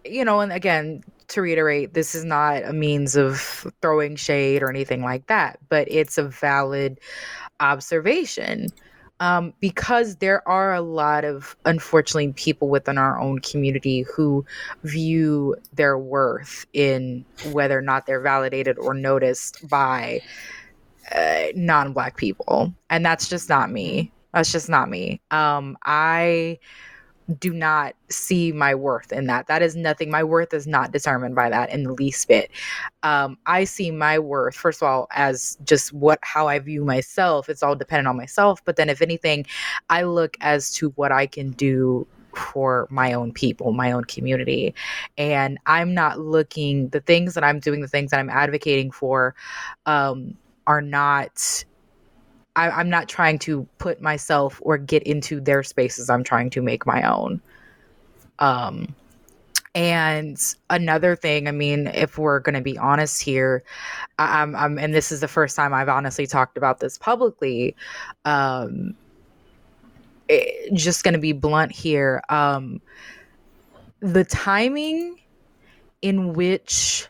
you know, and again, to reiterate, this is not a means of throwing shade or anything like that, but it's a valid observation. Um, because there are a lot of, unfortunately, people within our own community who view their worth in whether or not they're validated or noticed by uh, non-black people, and that's just not me. That's just not me. Um, I do not see my worth in that. That is nothing. My worth is not determined by that in the least bit. Um, I see my worth, first of all, as just what how I view myself. It's all dependent on myself. But then, if anything, I look as to what I can do for my own people, my own community. And I'm not looking, the things that I'm doing, the things that I'm advocating for, um, are not I, I'm not trying to put myself or get into their spaces. I'm trying to make my own. Um, and another thing, I mean, if we're going to be honest here, I'm, I'm, and this is the first time I've honestly talked about this publicly. Um, it- just going to be blunt here. Um, the timing in which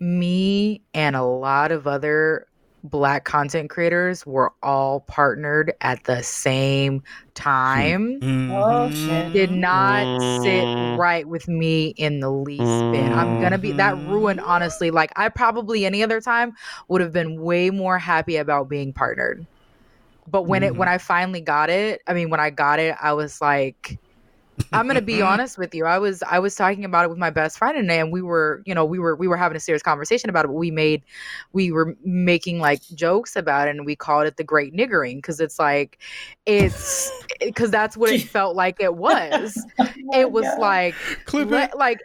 me and a lot of other black content creators were all partnered at the same hmm. time Oh did not sit Mm. right with me in the least bit. I'm gonna be that ruined mm. honestly. Like I probably any other time would have been way more happy about being partnered. But when it when mm. I finally got it, I mean when I got it, I was like I'm gonna be honest with you. I was I was talking about it with my best friend and, and we were, you know, we were we were having a serious conversation about it, but we made we were making like jokes about it and we called it the great niggering because it's like it's eh, because that's what it felt like it was. it was like Clip le- it.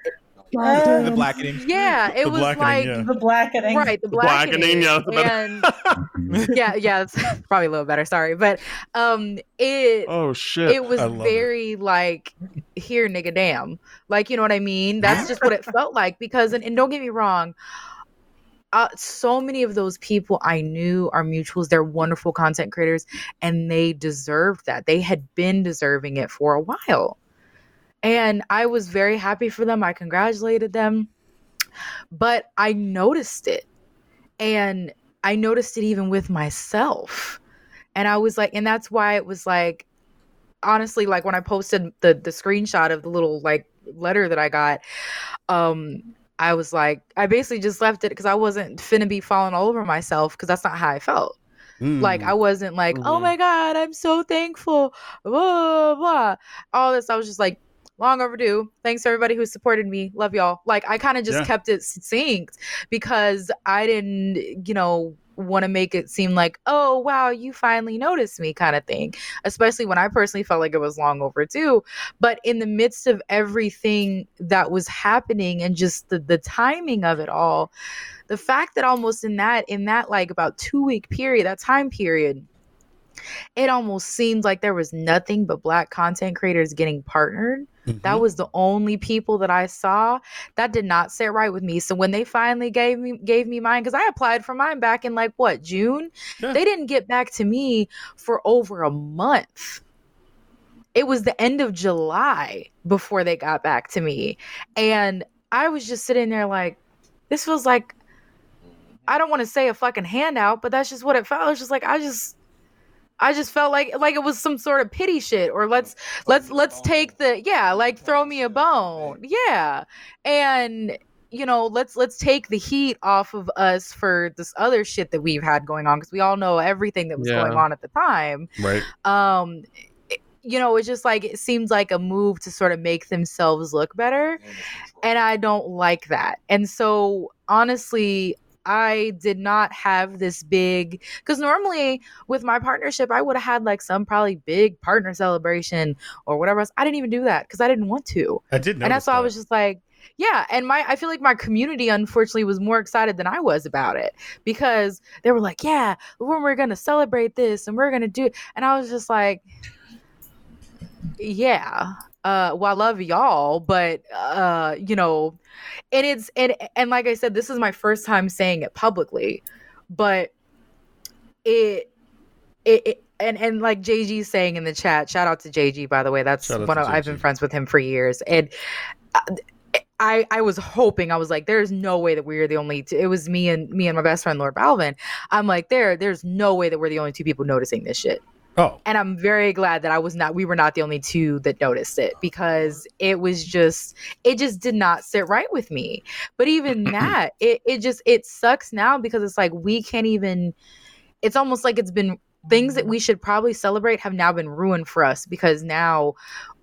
Like The blackening. yeah, it The was like yeah. The blackening. right the Blackening, blackening, yeah, and yeah yeah it's probably a little better sorry but um it Oh shit. it was I love it. very like here nigga damn like you know what i mean that's just what it felt like because and, and don't get me wrong uh, so many of those people I knew are mutuals. They're wonderful content creators and they deserved that. They had been deserving it for a while. And I was very happy for them. I congratulated them. But I noticed it. And I noticed it even with myself. And I was like, and that's why it was like, honestly, like when I posted the the screenshot of the little like letter that I got, um, I was like, I basically just left it because I wasn't finna be falling all over myself because that's not how I felt. Like Mm. I wasn't like, oh Mhm. my god, I'm so thankful, blah blah. blah. All this, I was just like, long overdue. Thanks to everybody who supported me. Love y'all. Like I kind of just Yeah. kept it succinct because I didn't, you know, want to make it seem like, oh wow, you finally noticed me, kind of thing. Especially when I personally felt like it was long overdue. But in the midst of everything that was happening and just the the timing of it all, the fact that almost in that in that like about two week period, that time period, it almost seemed like there was nothing but black content creators getting partnered. That Mhm. was the only people that I saw. That did not sit right with me. So when they finally gave me gave me mine, because I applied for mine back in like what June, Yeah. they didn't get back to me for over a month. It was the end of July before they got back to me, and I was just sitting there like, this feels like. I don't want to say a fucking handout, but that's just what it felt. It's just like I just I just felt like like it was some sort of pity shit or let's let's let's take the yeah, like throw me a bone. Yeah. And you know, let's let's take the heat off of us for this other shit that we've had going on because we all know everything that was Yeah. going on at the time right. um you know it's just like it seems like a move to sort of make themselves look better and i don't like that and so honestly i did not have this big because normally with my partnership i would have had like some probably big partner celebration or whatever else. I didn't even do that because i didn't want to. I did and that's why I was just like, yeah, and my I feel like my community unfortunately was more excited than I was about it because they were like, "Yeah, when we're gonna celebrate this and we're gonna do," and I was just like, "Yeah, uh, well, I love y'all, but uh, you know, and it's and and like I said, this is my first time saying it publicly, but it it, it and and like JG saying in the chat, shout out to JG by the way. That's Shout one of I've been friends with him for years, and uh, I I was hoping I was like, there's no way that we are the only. Two. It was me and me and my best friend Lord Balvin. I'm like, there there's no way that we're the only two people noticing this shit. Oh, And I'm very glad that I was not. We were not the only two that noticed it because it was just it just did not sit right with me. But even that, it it just it sucks now because it's like we can't even. It's almost like it's been things that we should probably celebrate have now been ruined for us because now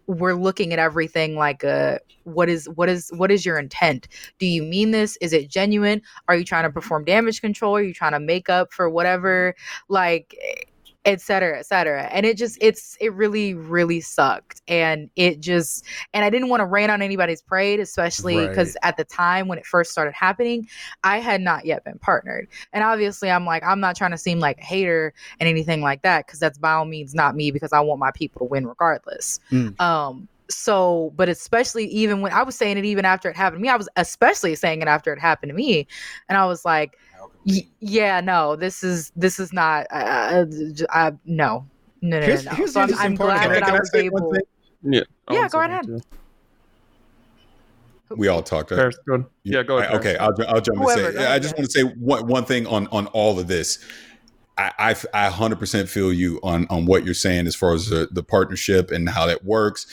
we're looking at everything like a what is what is what is your intent do you mean this is it genuine are you trying to perform damage control are you trying to make up for whatever like et cetera, et cetera. And it just, it's, it really, really sucked. And it just, and I didn't want to rain on anybody's parade, especially because at the time when it first started happening, I had not yet been partnered. And obviously, I'm like, I'm not trying to seem like a hater and anything like that, because that's by all means not me, because I want my people to win regardless. Mm. Um, so, but especially even when I was saying it, even after it happened to me, I was especially saying it after it happened to me. And I was like, Y- yeah, no, this is this is not. Uh, uh, uh, no, no, no, Here's- no. no. here's So I'm, I'm glad about that. I I was able. Yeah. I Yeah, go something ahead. too. We all talked. right? Paris, go ahead. Yeah, go ahead. I- okay, I'll, I'll jump Whoever, and say. I just want to say one, one thing on on all of this. I, I I 100% feel you on on what you're saying as far as the, the partnership and how that works.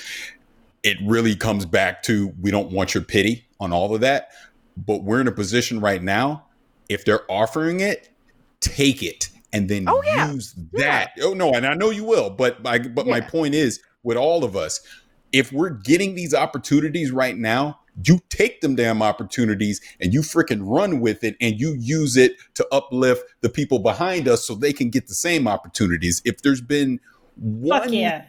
It really comes back to we don't want your pity on all of that, but we're in a position right now. If they're offering it, take it and then Oh, yeah. use that. Oh no, and I know you will, but my but my point is with all of us, if we're getting these opportunities right now, you take them damn opportunities and you freaking run with it and you use it to uplift the people behind us so they can get the same opportunities. If there's been Fuck one yeah.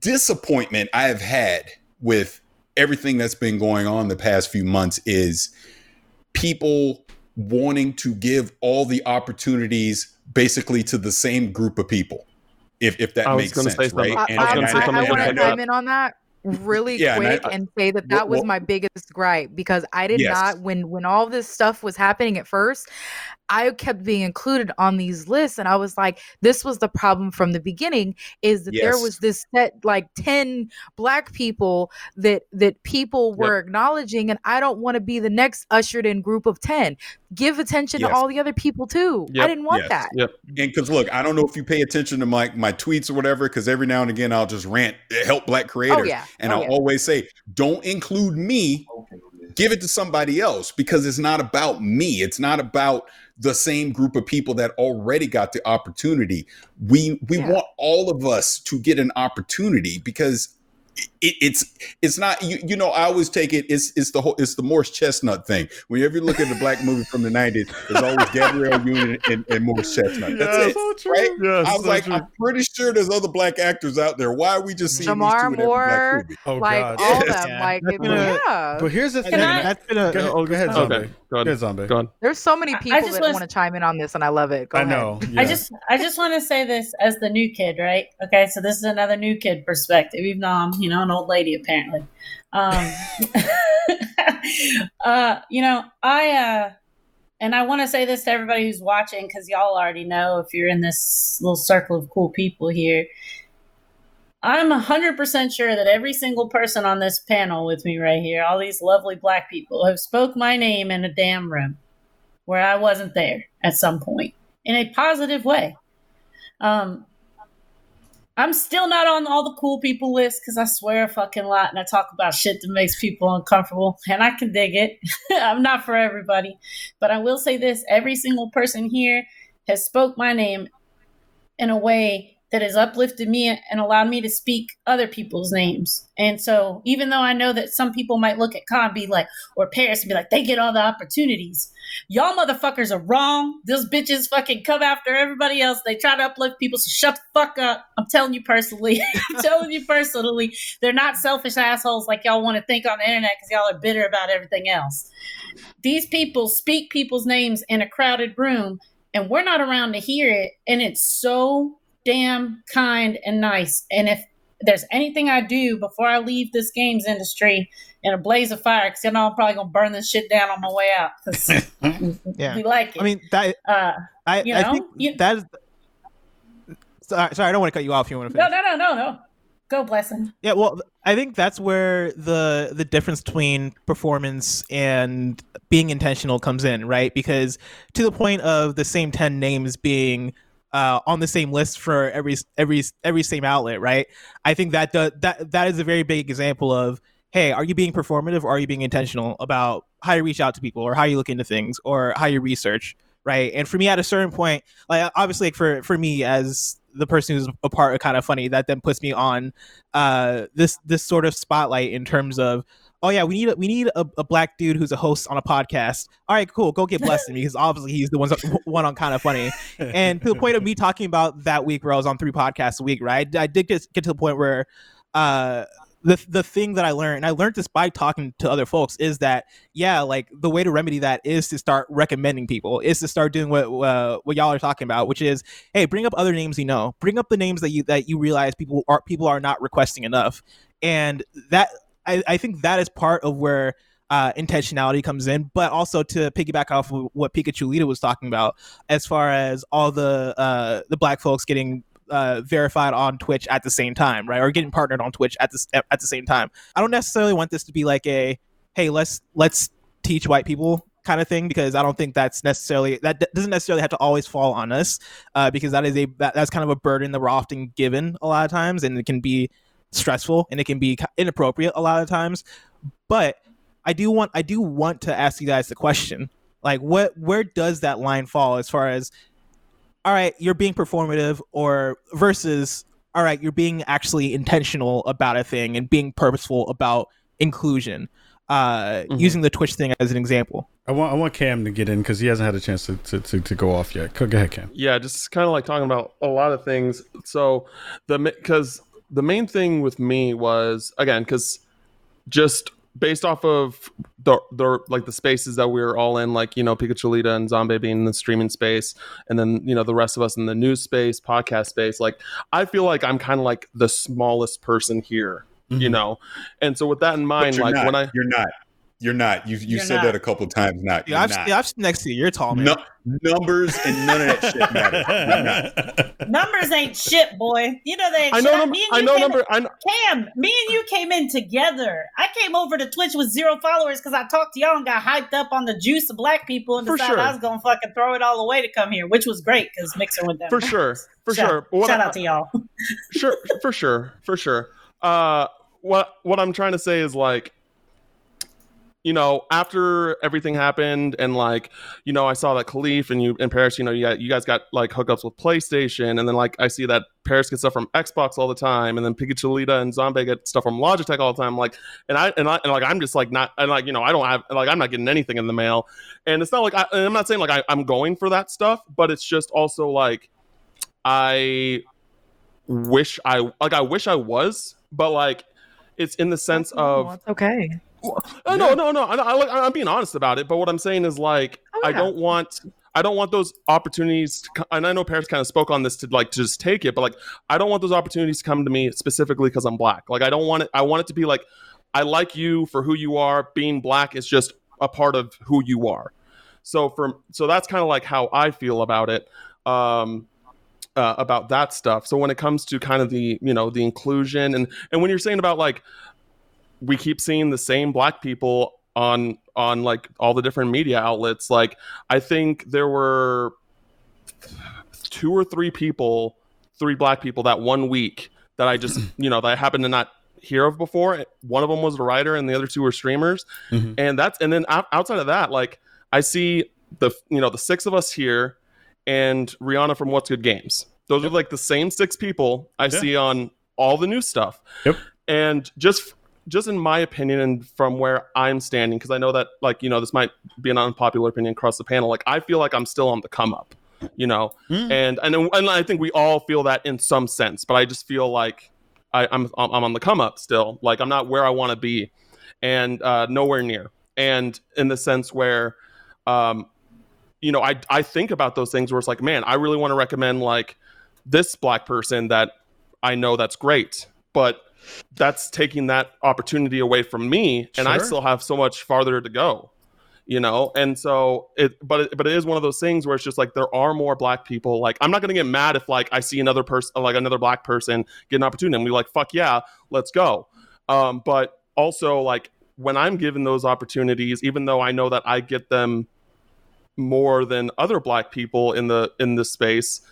Disappointment I have had with everything that's been going on the past few months is people wanting to give all the opportunities basically to the same group of people. If if that makes sense, say right? something. I, I was gonna say want to chime in on that really Yeah, and I- quick and, say that that What- was what- my biggest gripe because I did Yes. not when when all this stuff was happening at first. I kept being included on these lists, and I was like, "This was the problem from the beginning: is that there was this set like ten black people that that people Yep. were acknowledging, and I don't want to be the next ushered in group of ten. Give attention Yes. to all the other people too. I didn't want Yes. that. Yep. And because look, I don't know if you pay attention to my my tweets or whatever, because every now and again I'll just rant, help black oh, creators, Oh yeah, and oh, I'll yeah. always say, don't include me. Give it to somebody else because it's not about me. It's not about the same group of people that already got the opportunity. We we Yeah. want all of us to get an opportunity because it, it's it's not you, you know I always take it it's it's the whole it's the Morris Chestnut thing. Whenever you look at the black movie from the nineties, there's always Gabrielle Union and, and Morris Chestnut. That's Yeah, it, so true. right? Yes, I was so like, true. I'm pretty sure there's other black actors out there. Why are we just seeing these two Jamar in every black Moore, movie? oh like god. all Yes. them, Yeah. like That's it- yeah. But here's the Can thing. I- That's been a Go ahead, Oh, go ahead, zombie. Okay, go Go ahead. ahead, zombie. Go on. There's so many people. I people just that was- want to chime in on this, and I love it. Go I ahead. know. I just I just want to say this as the new kid, right? Okay, so this is another new kid perspective, even though I'm, you know, an old lady apparently. Um uh, you know, I uh and I want to say this to everybody who's watching because y'all already know if you're in this little circle of cool people here. I'm 100% sure that every single person on this panel with me right here, all these lovely black people, have spoke my name in a damn room where I wasn't there at some point in a positive way. Um, I'm still not on all the cool people list because I swear a fucking lot and I talk about shit that makes people uncomfortable, and I can dig it. I'm not for everybody, but I will say this: every single person here has spoke my name in a way that has uplifted me and allowed me to speak other people's names. And so, even though I know that some people might look at Khan be like, or Paris and be like, they get all the opportunities. Y'all motherfuckers are wrong. Those bitches fucking come after everybody else. They try to uplift people. So shut the fuck up. I'm telling you personally. I'm telling you personally. They're not selfish assholes like y'all want to think on the internet because y'all are bitter about everything else. These people speak people's names in a crowded room and we're not around to hear it. And it's so damn kind and nice. And if there's anything I do before I leave this games industry in a blaze of fire, because I know I'm probably gonna burn this shit down on my way out. Yeah. we like it. I mean that uh, I, you I know, think you- that is sorry, sorry, I don't want to cut you off. if You want to no, finish? no, no, no, no. Go, blessing. Yeah, well, I think that's where the the difference between performance and being intentional comes in, right? Because to the point of the same ten names being uh, on the same list for every every every same outlet, right? I think that does, that that is a very big example of hey, are you being performative or are you being intentional about how you reach out to people or how you look into things or how you research, right? And for me, at a certain point, like obviously, like for for me as the person who's a part of Kinda Funny, that then puts me on uh, this this sort of spotlight in terms of. Oh yeah, we need a, we need a, a black dude who's a host on a podcast. All right, cool. Go get blessed because obviously he's the one one on Kinda Funny. And to the point of me talking about that week where I was on three podcasts a week, right? I did get, get to the point where uh, the the thing that I learned, and I learned this by talking to other folks, is that yeah, like the way to remedy that is to start recommending people, is to start doing what uh, what y'all are talking about, which is hey, bring up other names you know, bring up the names that you that you realize people are people are not requesting enough, and that I, I think that is part of where uh, intentionality comes in, but also to piggyback off of what PikaChulita was talking about, as far as all the uh, the black folks getting uh, verified on Twitch at the same time, right, or getting partnered on Twitch at the at the same time. I don't necessarily want this to be like a hey, let's let's teach white people kind of thing because I don't think that's necessarily that d- doesn't necessarily have to always fall on us uh, because that is a that, that's kind of a burden that we're often given a lot of times and it can be stressful and it can be inappropriate a lot of times but I do want I do want to ask you guys the question. Like what where does that line fall as far as all right, you're being performative or versus all right, you're being actually intentional about a thing and being purposeful about inclusion. Uh, Mhm. using the Twitch thing as an example. I want I want Cam to get in because he hasn't had a chance to, to, to, to go off yet. Go go ahead, Cam. yeah just kind of like talking about a lot of things so the because the main thing with me was again because just based off of the, the like the spaces that we were all in like you know PikaChulita and zombie being in the streaming space and then you know the rest of us in the news space podcast space like i feel like i'm kind of like the smallest person here you Mhm. know and so with that in mind like not. when i you're not. You're not. You you You're said not. that a couple times. Not. Yeah, I've, not. yeah, I've next to you. You're tall, man. No, numbers and none of that shit matter. Numbers ain't shit, boy. You know they ain't i shit. know number Me i know came number i know Cam, me and you came in together. I came over to Twitch with zero followers because I talked to y'all and got hyped up on the juice of black people and For decided sure. I was gonna fucking throw it all away to come here, which was great because Mixer with down. for sure for Shout- sure what Shout I- out to y'all. sure for sure for sure uh what what i'm trying to say is like you know after everything happened and like you know i saw that Kahlief and you in paris you know you got you guys got like hookups with playstation and then like i see that paris gets stuff from xbox all the time and then PikaChulita and zombie get stuff from logitech all the time like and i and i and like i'm just like not and like you know i don't have like i'm not getting anything in the mail. And it's not like I, and i'm not saying like I, i'm going for that stuff but it's just also like i wish I like I wish I was, but like it's in the sense Oh, of it's okay. uh, no no no I, I, I'm being honest about it. But what I'm saying is like Oh, I don't want I don't want those opportunities. To, and I know Paris kind of spoke on this to like to just take it, but like I don't want those opportunities to come to me specifically because I'm black. Like I don't want it. I want it to be like I like you for who you are. Being black is just a part of who you are. So for so that's kind of like how I feel about it. Um, uh, about that stuff. So when it comes to kind of the you know the inclusion and and when you're saying about like we keep seeing the same black people on on like all the different media outlets, like I think there were two or three people, three black people that one week that I just you know that I happened to not hear of before. One of them was a writer, and the other two were streamers. Mhm. And that's and then outside of that, like I see the you know the six of us here and Rihanna from What's Good Games. Those are like the same six people I Yeah. see on all the new stuff. Yep. And just just in my opinion and from where I'm standing, because I know that like, you know, this might be an unpopular opinion across the panel. Like I feel like I'm still on the come up, you know? Mm. And and and I think we all feel that in some sense, but I just feel like I, I'm I'm on the come up still. Like I'm not where I want to be, and uh, nowhere near. And in the sense where, um, you know, I I think about those things where it's like, man, I really want to recommend like this black person that I know that's great, but that's taking that opportunity away from me, and I still have so much farther to go. You know, and so it, but it, but it is one of those things where it's just like there are more black people. Like I'm not gonna get mad if like I see another person, like another black person, get an opportunity, and we like fuck yeah, let's go. Um, but also like when I'm given those opportunities, even though I know that I get them more than other black people in the in this space,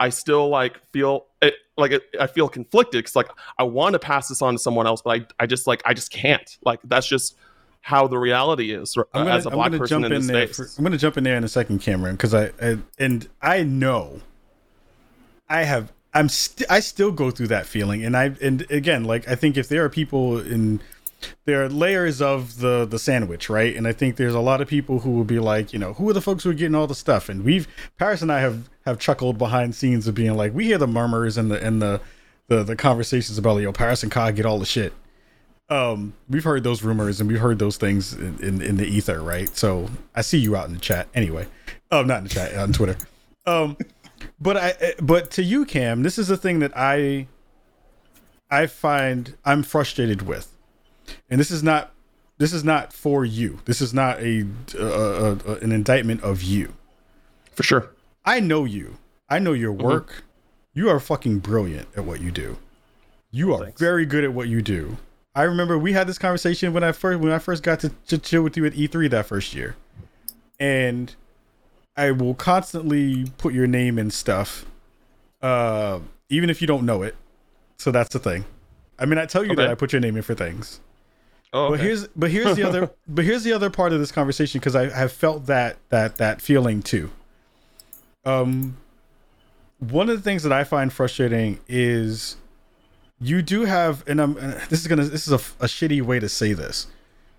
I still like feel it like it, I feel conflicted because like I want to pass this on to someone else, but I I just like I just can't. Like that's just how the reality is uh, I'm gonna, as a black person jump in in there. For, I'm gonna jump in there in a second, Cameron, because I, I and I know I have I'm st- I still go through that feeling, and I and again, like I think if there are people in there are layers of the the sandwich, right? And I think there's a lot of people who will be like, you know, who are the folks who are getting all the stuff? And we've Paris and I have have chuckled behind scenes of being like, we hear the murmurs and the and the the, the conversations about, yo, Paris and Ka get all the shit. Um we've heard those rumors and we've heard those things in, in, in the ether right? So i see you out in the chat anyway. Oh not in the chat on twitter. Um but i but to you cam this is the thing that i i find i'm frustrated with. And this is not this is not for you. This is not a, a, a an indictment of you. For sure. I know you. I know your work. You are fucking brilliant at what you do. You are very good at what you do. I remember we had this conversation when I first when I first got to, to chill with you at E3 that first year. And I will constantly put your name in stuff. Uh even if you don't know it. So that's the thing. I mean I tell you that I put your name in for things. Oh, But here's but here's the other but here's the other part of this conversation because I have felt that that that feeling too. Um, one of the things that I find frustrating is you do have, and I'm uh, this is gonna this is a, a shitty way to say this.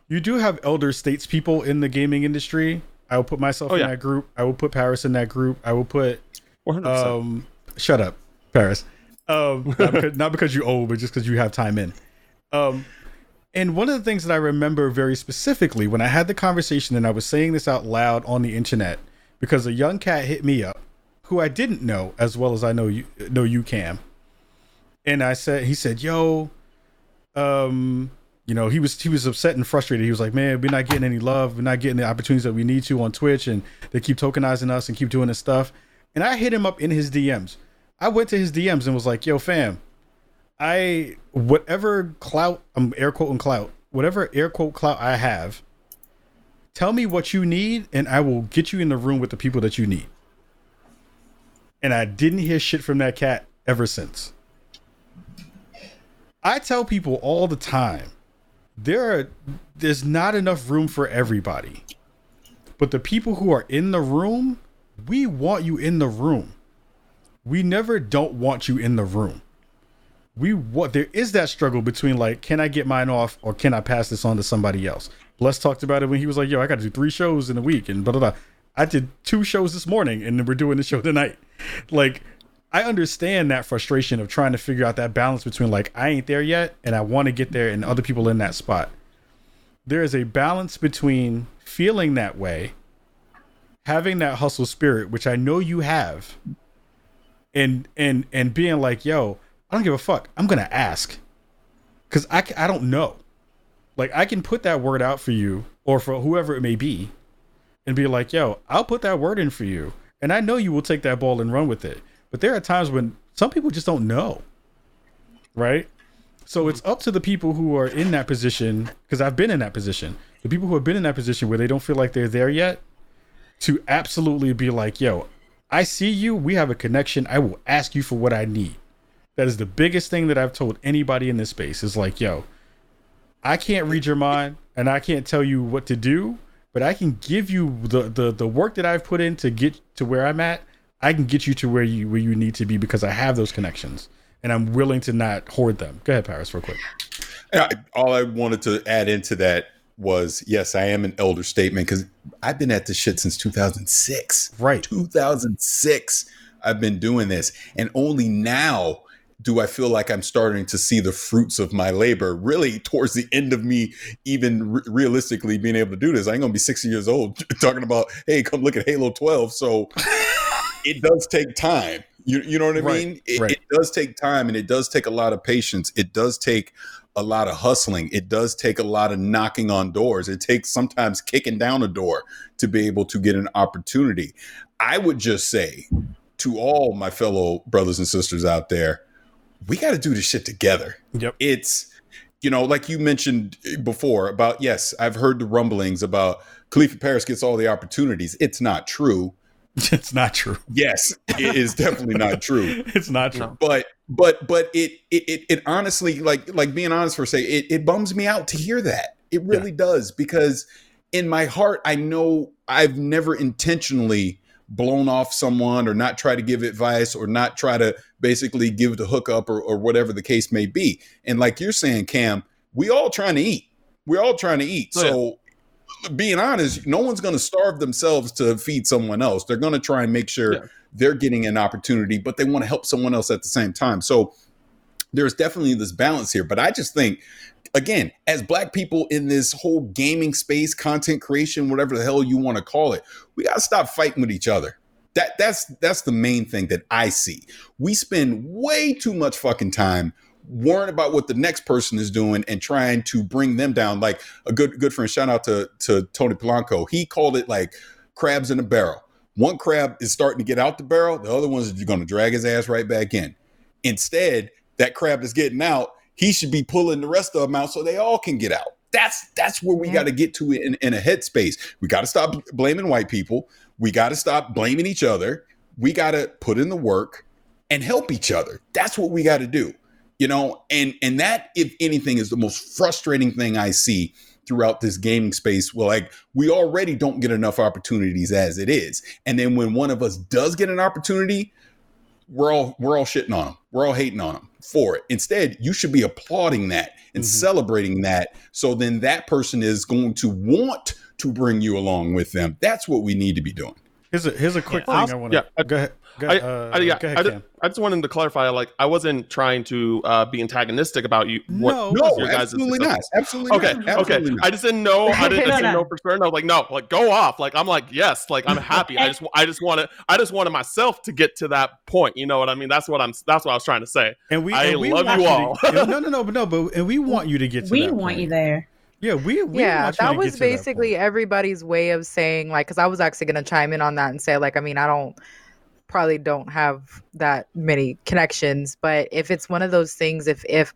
You do have elder statespeople in the gaming industry. I will put myself Oh, in yeah. that group. I will put Paris in that group. I will put 100%. um, shut up, Paris. Um, not because, not because you old, but just because you have time in. Um, and one of the things that I remember very specifically when I had the conversation and I was saying this out loud on the internet because a young cat hit me up who I didn't know as well as I know you know you Cam. And I said he said, "Yo, um, you know, he was he was upset and frustrated. He was like, "Man, we're not getting any love. We're not getting the opportunities that we need to on Twitch and they keep tokenizing us and keep doing this stuff." And I hit him up in his DMs. I went to his DMs and was like, "Yo, fam, I whatever clout I'm air quote quoting clout, whatever air quote clout I have, tell me what you need and I will get you in the room with the people that you need. And I didn't hear shit from that cat ever since. I tell people all the time, there are there's not enough room for everybody. But the people who are in the room, we want you in the room. We never don't want you in the room we what there is that struggle between like can i get mine off or can i pass this on to somebody else bless talked about it when he was like yo i gotta do three shows in a week and blah blah blah. I did two shows this morning and we're doing the show tonight. Like i understand that frustration of trying to figure out that balance between like i ain't there yet and i want to get there and other people in that spot. There is a balance between feeling that way having that hustle spirit which i know you have and and and being like yo i don't give a fuck. I'm gonna ask. Because I I don't know like i can put that word out for you or for whoever it may be and be like yo i'll put that word in for you. And i know you will take that ball and run with it. But there are times when some people just don't know right? So it's up to the people who are in that position because i've been in that position. The people who have been in that position where they don't feel like they're there yet to absolutely be like yo i see you. We have a connection. I will ask you for what i need. That is the biggest thing that I've told anybody in this space is like, yo, I can't read your mind and I can't tell you what to do, but I can give you the the the work that I've put in to get to where I'm at. I can get you to where you where you need to be because I have those connections and I'm willing to not hoard them. Go ahead, Paris, real quick. I, all I wanted to add into that was yes, I am an elder statement because I've been at this shit since 2006. Right. 2006. I've been doing this. And only now do I feel like I'm starting to see the fruits of my labor really towards the end of me even re- realistically being able to do this. I ain't gonna be 60 years old talking about, hey, come look at Halo 12. So it does take time. You, you know what I Right, mean? It, right. it does take time and it does take a lot of patience. It does take a lot of hustling. It does take a lot of knocking on doors. It takes sometimes kicking down a door to be able to get an opportunity. I would just say to all my fellow brothers and sisters out there, we got to do this shit together. Yep. It's, you know, like you mentioned before about, yes, I've heard the rumblings about Khalifa Paris gets all the opportunities. It's not true. It's not true. Yes, it is definitely not true It's not true. But but but it it it, it honestly like like being honest for a second it, it bums me out to hear that it really does because in my heart i know i've never intentionally blown off someone or not try to give advice or not try to basically give the hookup or, or whatever the case may be and like you're saying cam we all trying to eat we're all trying to eat Oh, yeah. so being honest no one's going to starve themselves to feed someone else they're going to try and make sure Yeah. they're getting an opportunity, but they want to help someone else at the same time. So there's definitely this balance here. But I just think, again, as black people in this whole gaming space, content creation, whatever the hell you want to call it, we gotta stop fighting with each other. That that's that's the main thing that I see. We spend way too much fucking time worrying about what the next person is doing and trying to bring them down. Like a good good friend, shout out to to Tony Polanco. He called it like crabs in a barrel. One crab is starting to get out the barrel, the other one's going to drag his ass right back in. Instead, that crab is getting out, he should be pulling the rest of them out so they all can get out. That's that's where we got to get to in, in a headspace. We got to stop blaming white people. We got to stop blaming each other. We got to put in the work and help each other. That's what we got to do. You know, and and that if anything is the most frustrating thing I see throughout this gaming space. Well, like we already don't get enough opportunities as it is. And then when one of us does get an opportunity, we're all we're all shitting on them. We're all hating on them for it. Instead, you should be applauding that and Mhm. celebrating that. So then that person is going to want to bring you along with them. That's what we need to be doing. Here's a here's a quick Yeah, thing I'll- I want to. yeah, go ahead. Go I, uh, I, yeah, ahead, I, just, I just wanted to clarify, like, I wasn't trying to uh, be antagonistic about you. What, No, No, your guys' absolutely not. Absolutely Okay, not. Absolutely okay. not. I just didn't know. I didn't, No, I didn't no. know for certain. I was like, no, like go off. Like I'm like, yes, like I'm happy. I just, I just wanted, I just wanted myself to get to that point. You know what I mean? That's what I'm. That's what I was trying to say. And we, I and we love you all. To, no, no, no, but no, but and we want you to get to we that want point. you there. Yeah, we, we yeah, that was get to that basically everybody's way of saying like because I was actually gonna chime in on that and say like I mean I don't probably don't have that many connections, but if it's one of those things, if if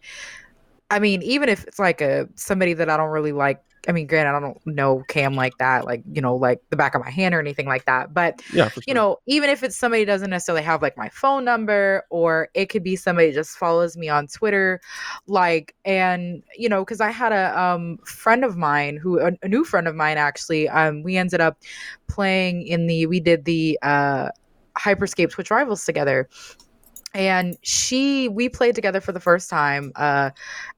I mean even if it's like a somebody that I don't really like. I mean, granted, I don't know Cam like that, like you know, like the back of my hand or anything like that. But Yeah, sure. you know, even if it's somebody doesn't necessarily have like my phone number, or it could be somebody just follows me on Twitter, like, and you know, because I had a um friend of mine who a, a new friend of mine actually, um, we ended up playing in the we did the uh Hyperscape Twitch Rivals together. And she, we played together for the first time. Uh,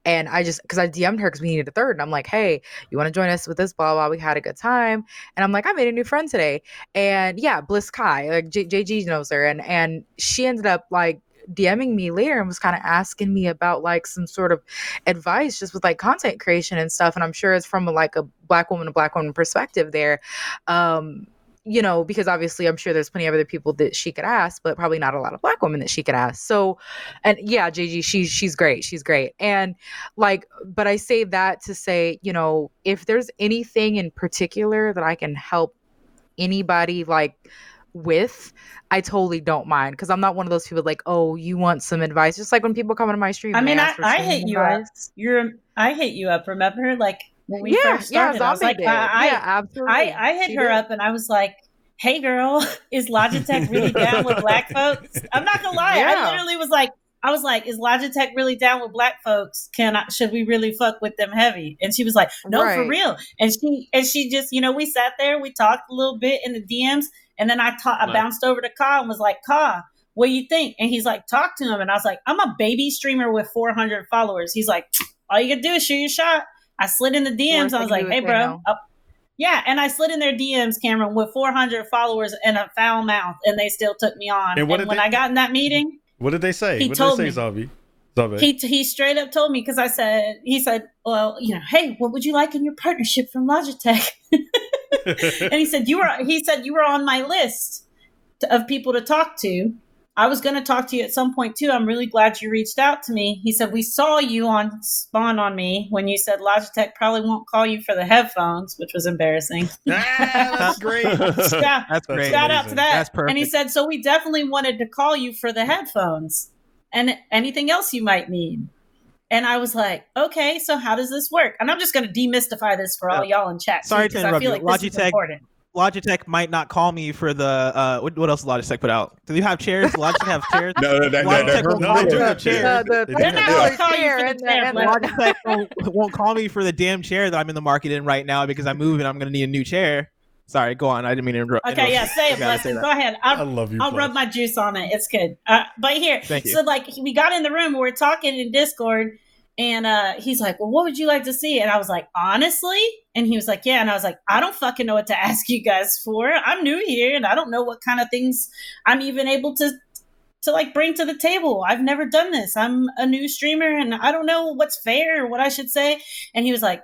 and I just, cause I DM'd her cause we needed a third. And I'm like, hey, you want to join us with this? Blah, blah. We had a good time. And I'm like, I made a new friend today and yeah, Bliss Kai, like JG knows her, and and she ended up like DMing me later and was kind of asking me about like some sort of advice just with like content creation and stuff. And I'm sure it's from a, like a black woman to black woman perspective there. Um, you know, because obviously I'm sure there's plenty of other people that she could ask, but probably not a lot of black women that she could ask. So, and yeah, JG, she's she's great. She's great. And like, but I say that to say, you know, if there's anything in particular that I can help anybody like with, I totally don't mind because I'm not one of those people like, oh, you want some advice. Just like when people come into my stream. I mean, I, I hit you up. advice. You're, I hit you up. Remember, like when we yeah, first yeah, I was zombie like, did. I, yeah, absolutely. I, I hit She her did. up and I was like, "Hey, girl, is Logitech really down with black folks?" I'm not gonna lie, Yeah. I literally was like, I was like, is Logitech really down with black folks? Can I, should we really fuck with them heavy? And she was like, no, for real. And she, and she just, you know, we sat there, we talked a little bit in the DMs, and then I ta- I bounced over to Ka and was like, Ka, what do you think? And he's like, talk to him. And I was like, I'm a baby streamer with 400 followers. He's like, all you gotta do is shoot your shot. I slid in the DMs. I was like, hey, bro. no. yeah, and I slid in their DMs, Cameron, with 400 followers and a foul mouth, and they still took me on. And And, what did when they- I got in that meeting, What did they say? He what told did they me. say, Zabi? Zabe. he he straight up told me because I said he said, well, you know, hey, what would you like in your partnership from Logitech? and he said you were he said you were on my list to, of people to talk to. I was going to talk to you at some point too. I'm really glad you reached out to me. He said we saw you on Spawn on me when you said Logitech probably won't call you for the headphones, which was embarrassing. ah, that's great. Yeah. That's great. Shout out to that. That's perfect. And he said, so we definitely wanted to call you for the headphones and anything else you might need. And I was like, okay, so how does this work? And I'm just going to demystify this for all y'all in chat. too, Sorry to 'cause I interrupt feel you. like this is Logitech- important. Logitech might not call me for the uh what, what else Logitech put out? Do you have chairs? Logitech have chairs? No, no, no, no, Logitech no, won't No, call they do have chairs. The- the They do They're have not chairs. going to call you for the the- chair. Logitech won't, won't call me for the damn chair that I'm in the market in right now because I'm moving. I'm gonna need a new chair. Sorry, go on. I didn't mean to interrupt. Okay, yeah, say it, You say Blessing. Go ahead. I I'll, love you. I'll Bless. rub my juice on it. It's good. Uh, but here, Thank you. so like we got in the room, we're talking in Discord, and uh, he's like, "Well, what would you like to see?" And I was like, "Honestly," and he was like, "Yeah," and I was like, "I don't fucking know what to ask you guys for. I'm new here, and I don't know what kind of things I'm even able to." To like bring to the table. I've never done this. I'm a new streamer and I don't know what's fair or what I should say. And he was like,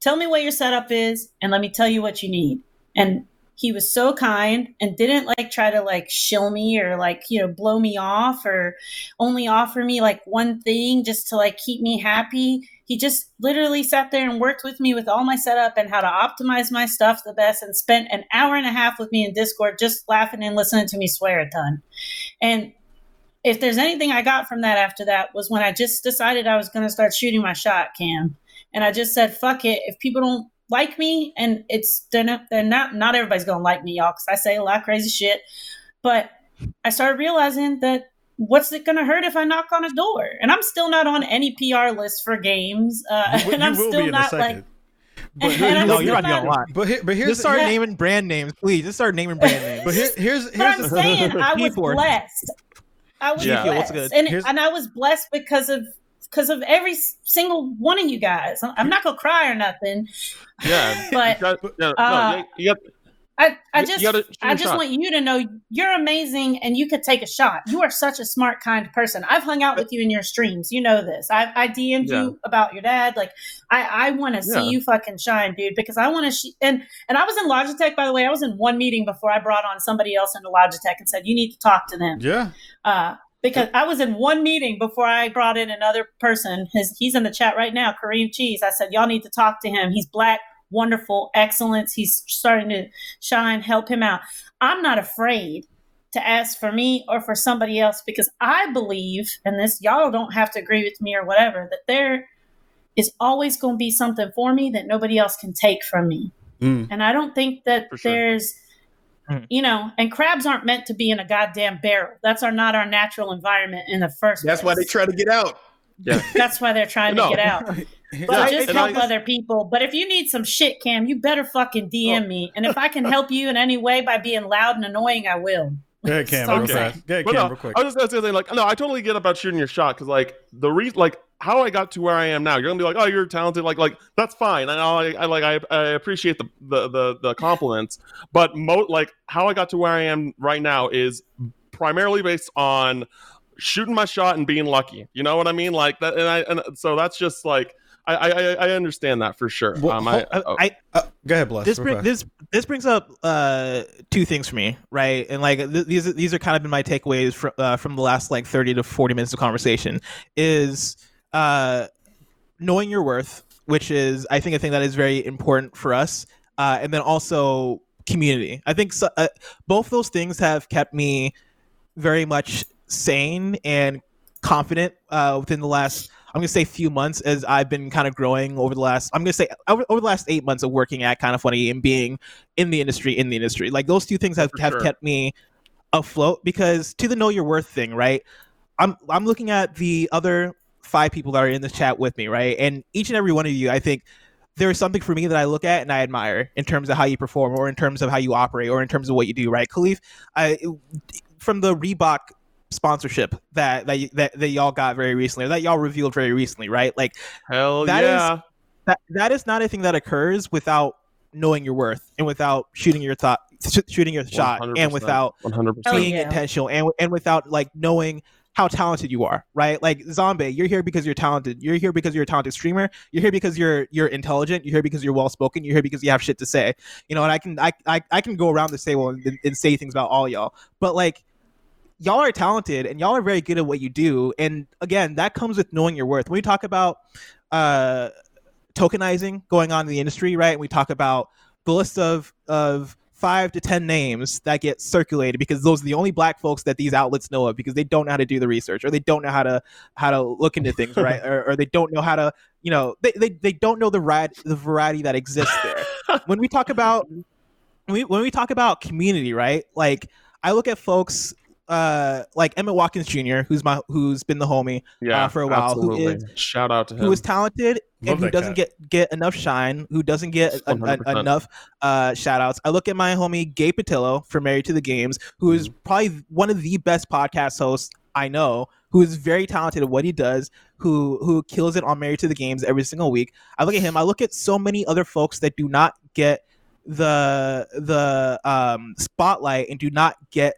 Tell me what your setup is and let me tell you what you need. And he was so kind and didn't like try to like shill me or like you know blow me off or only offer me like one thing just to like keep me happy. He just literally sat there and worked with me with all my setup and how to optimize my stuff the best and spent an hour and a half with me in discord just laughing and listening to me swear a ton. And if there's anything i got from that after that was when i just decided i was going to start shooting my shot cam. And i just said fuck it. If people don't like me and it's they're not they're not not everybody's gonna like me y'all because i say a lot of crazy shit but i started realizing that what's it gonna hurt if i knock on a door and i'm still not on any pr list for games uh, You, and i'm will still be in a not like. But, And I'm No, you're not not- gonna lie. but, here, but here's Just start here- naming brand names, please. Just start naming brand names. but here, here's but here's i'm the- saying i was blessed i was Yeah. blessed What's good? And, and i was blessed because of because of every single one of you guys i'm not gonna cry or nothing Yeah, but you got, yeah, Uh, no, you, got, I, I just I just shot. want you to know you're amazing and you could take a shot. You are such a smart, kind person. I've hung out with you in your streams. You know this. I, I DM'd Yeah. you about your dad. Like I, I want to Yeah. see you fucking shine, dude, because I want to. Sh- and and I was in Logitech, by the way. I was in one meeting before I brought on somebody else into Logitech and said you need to talk to them. yeah. Uh, because I was in one meeting before I brought in another person. His he's in the chat right now, Kareem Cheese. I said, Y'all need to talk to him. He's black, wonderful, excellence. He's starting to shine, help him out. I'm not afraid to ask for me or for somebody else because I believe, and this y'all don't have to agree with me or whatever, that there is always going to be something for me that nobody else can take from me. Mm. And I don't think that sure. there's, Mm. you know, and crabs aren't meant to be in a goddamn barrel. That's our not our natural environment in the first That's why they try to get out. yeah. That's why they're trying No. to get out. But Yeah, just help I- other people. But if you need some shit, Cam, you better fucking DM me. And if I can help you in any way by being loud and annoying, I will. Yeah, Cam, okay. I'm real fast. Go ahead, Cam, no, real quick. I was just gonna say like no, I totally get about shooting your shot because like the reason like how I got to where I am now, you're gonna be like, oh, you're talented, like like that's fine. I know I, I like I, I appreciate the, the the the compliments, but mo like how I got to where I am right now is primarily based on shooting my shot and being lucky. You know what I mean? Like that, and I and so that's just like. I, I I- I understand that for sure. Well, um, I, I, oh, I Uh, go ahead, bless. this bring, this this brings up uh two things for me right and like th- these are- these are kind of been my takeaways from uh, from the last like 30 to 40 minutes of conversation is uh knowing your worth which is i think a thing that is very important for us uh and then also community i think so, uh, both those things have kept me very much sane and confident uh within the last I'm gonna say few months as I've been kind of growing over the last. I'm gonna say over, over the last eight months of working at Kinda Funny and being in the industry in the industry. Like those two things have For have sure. kept me afloat because to the know your worth thing, right? I'm I'm looking at the other five people that are in the chat with me, right? And each and every one of you, I think there is something for me that I look at and I admire in terms of how you perform, or in terms of how you operate, or in terms of what you do, right? Kahlief, I from the Reebok sponsorship that that that, that y'all got very recently, or that y'all revealed very recently, right? Like Hell that is- yeah. that that is not a thing that occurs without knowing your worth and without shooting your thought sh- shooting your shot and 100%. without 100%. Oh, being yeah. intentional and and without like knowing how talented you are, right? Like Zombie, you're here because you're talented. You're here because you're a talented streamer. You're here because you're you're intelligent. You're here because you're well spoken. You're here because you have shit to say. You know, and I can I I, I can go around the table and, and say things about all y'all, but like y'all are talented and y'all are very good at what you do. And again, that comes with knowing your worth. When we talk about uh tokenizing going on in the industry, right? And we talk about the list of of five to ten names that get circulated because those are the only black folks that these outlets know of because they don't know how to do the research or they don't know how to how to look into things right? Or, or they don't know how to you know they, they, they don't know the variety the variety that exists there. When we talk about when we, when we talk about community right? Like i look at folks uh like emmett watkins jr who's my who's been the homie Yeah, uh, for a while, who absolutely. is- Shout out to him. who is talented Love and who doesn't cat. get get enough shine, who doesn't get a, a- enough uh, shout outs. I look at my homie Gabe Patillo from Married to the Games, who is Mm-hmm. probably one of the best podcast hosts I know, who is very talented at what he does, who who kills it on Married to the Games every single week. I look at him. I look at so many other folks that do not get the the um, spotlight and do not get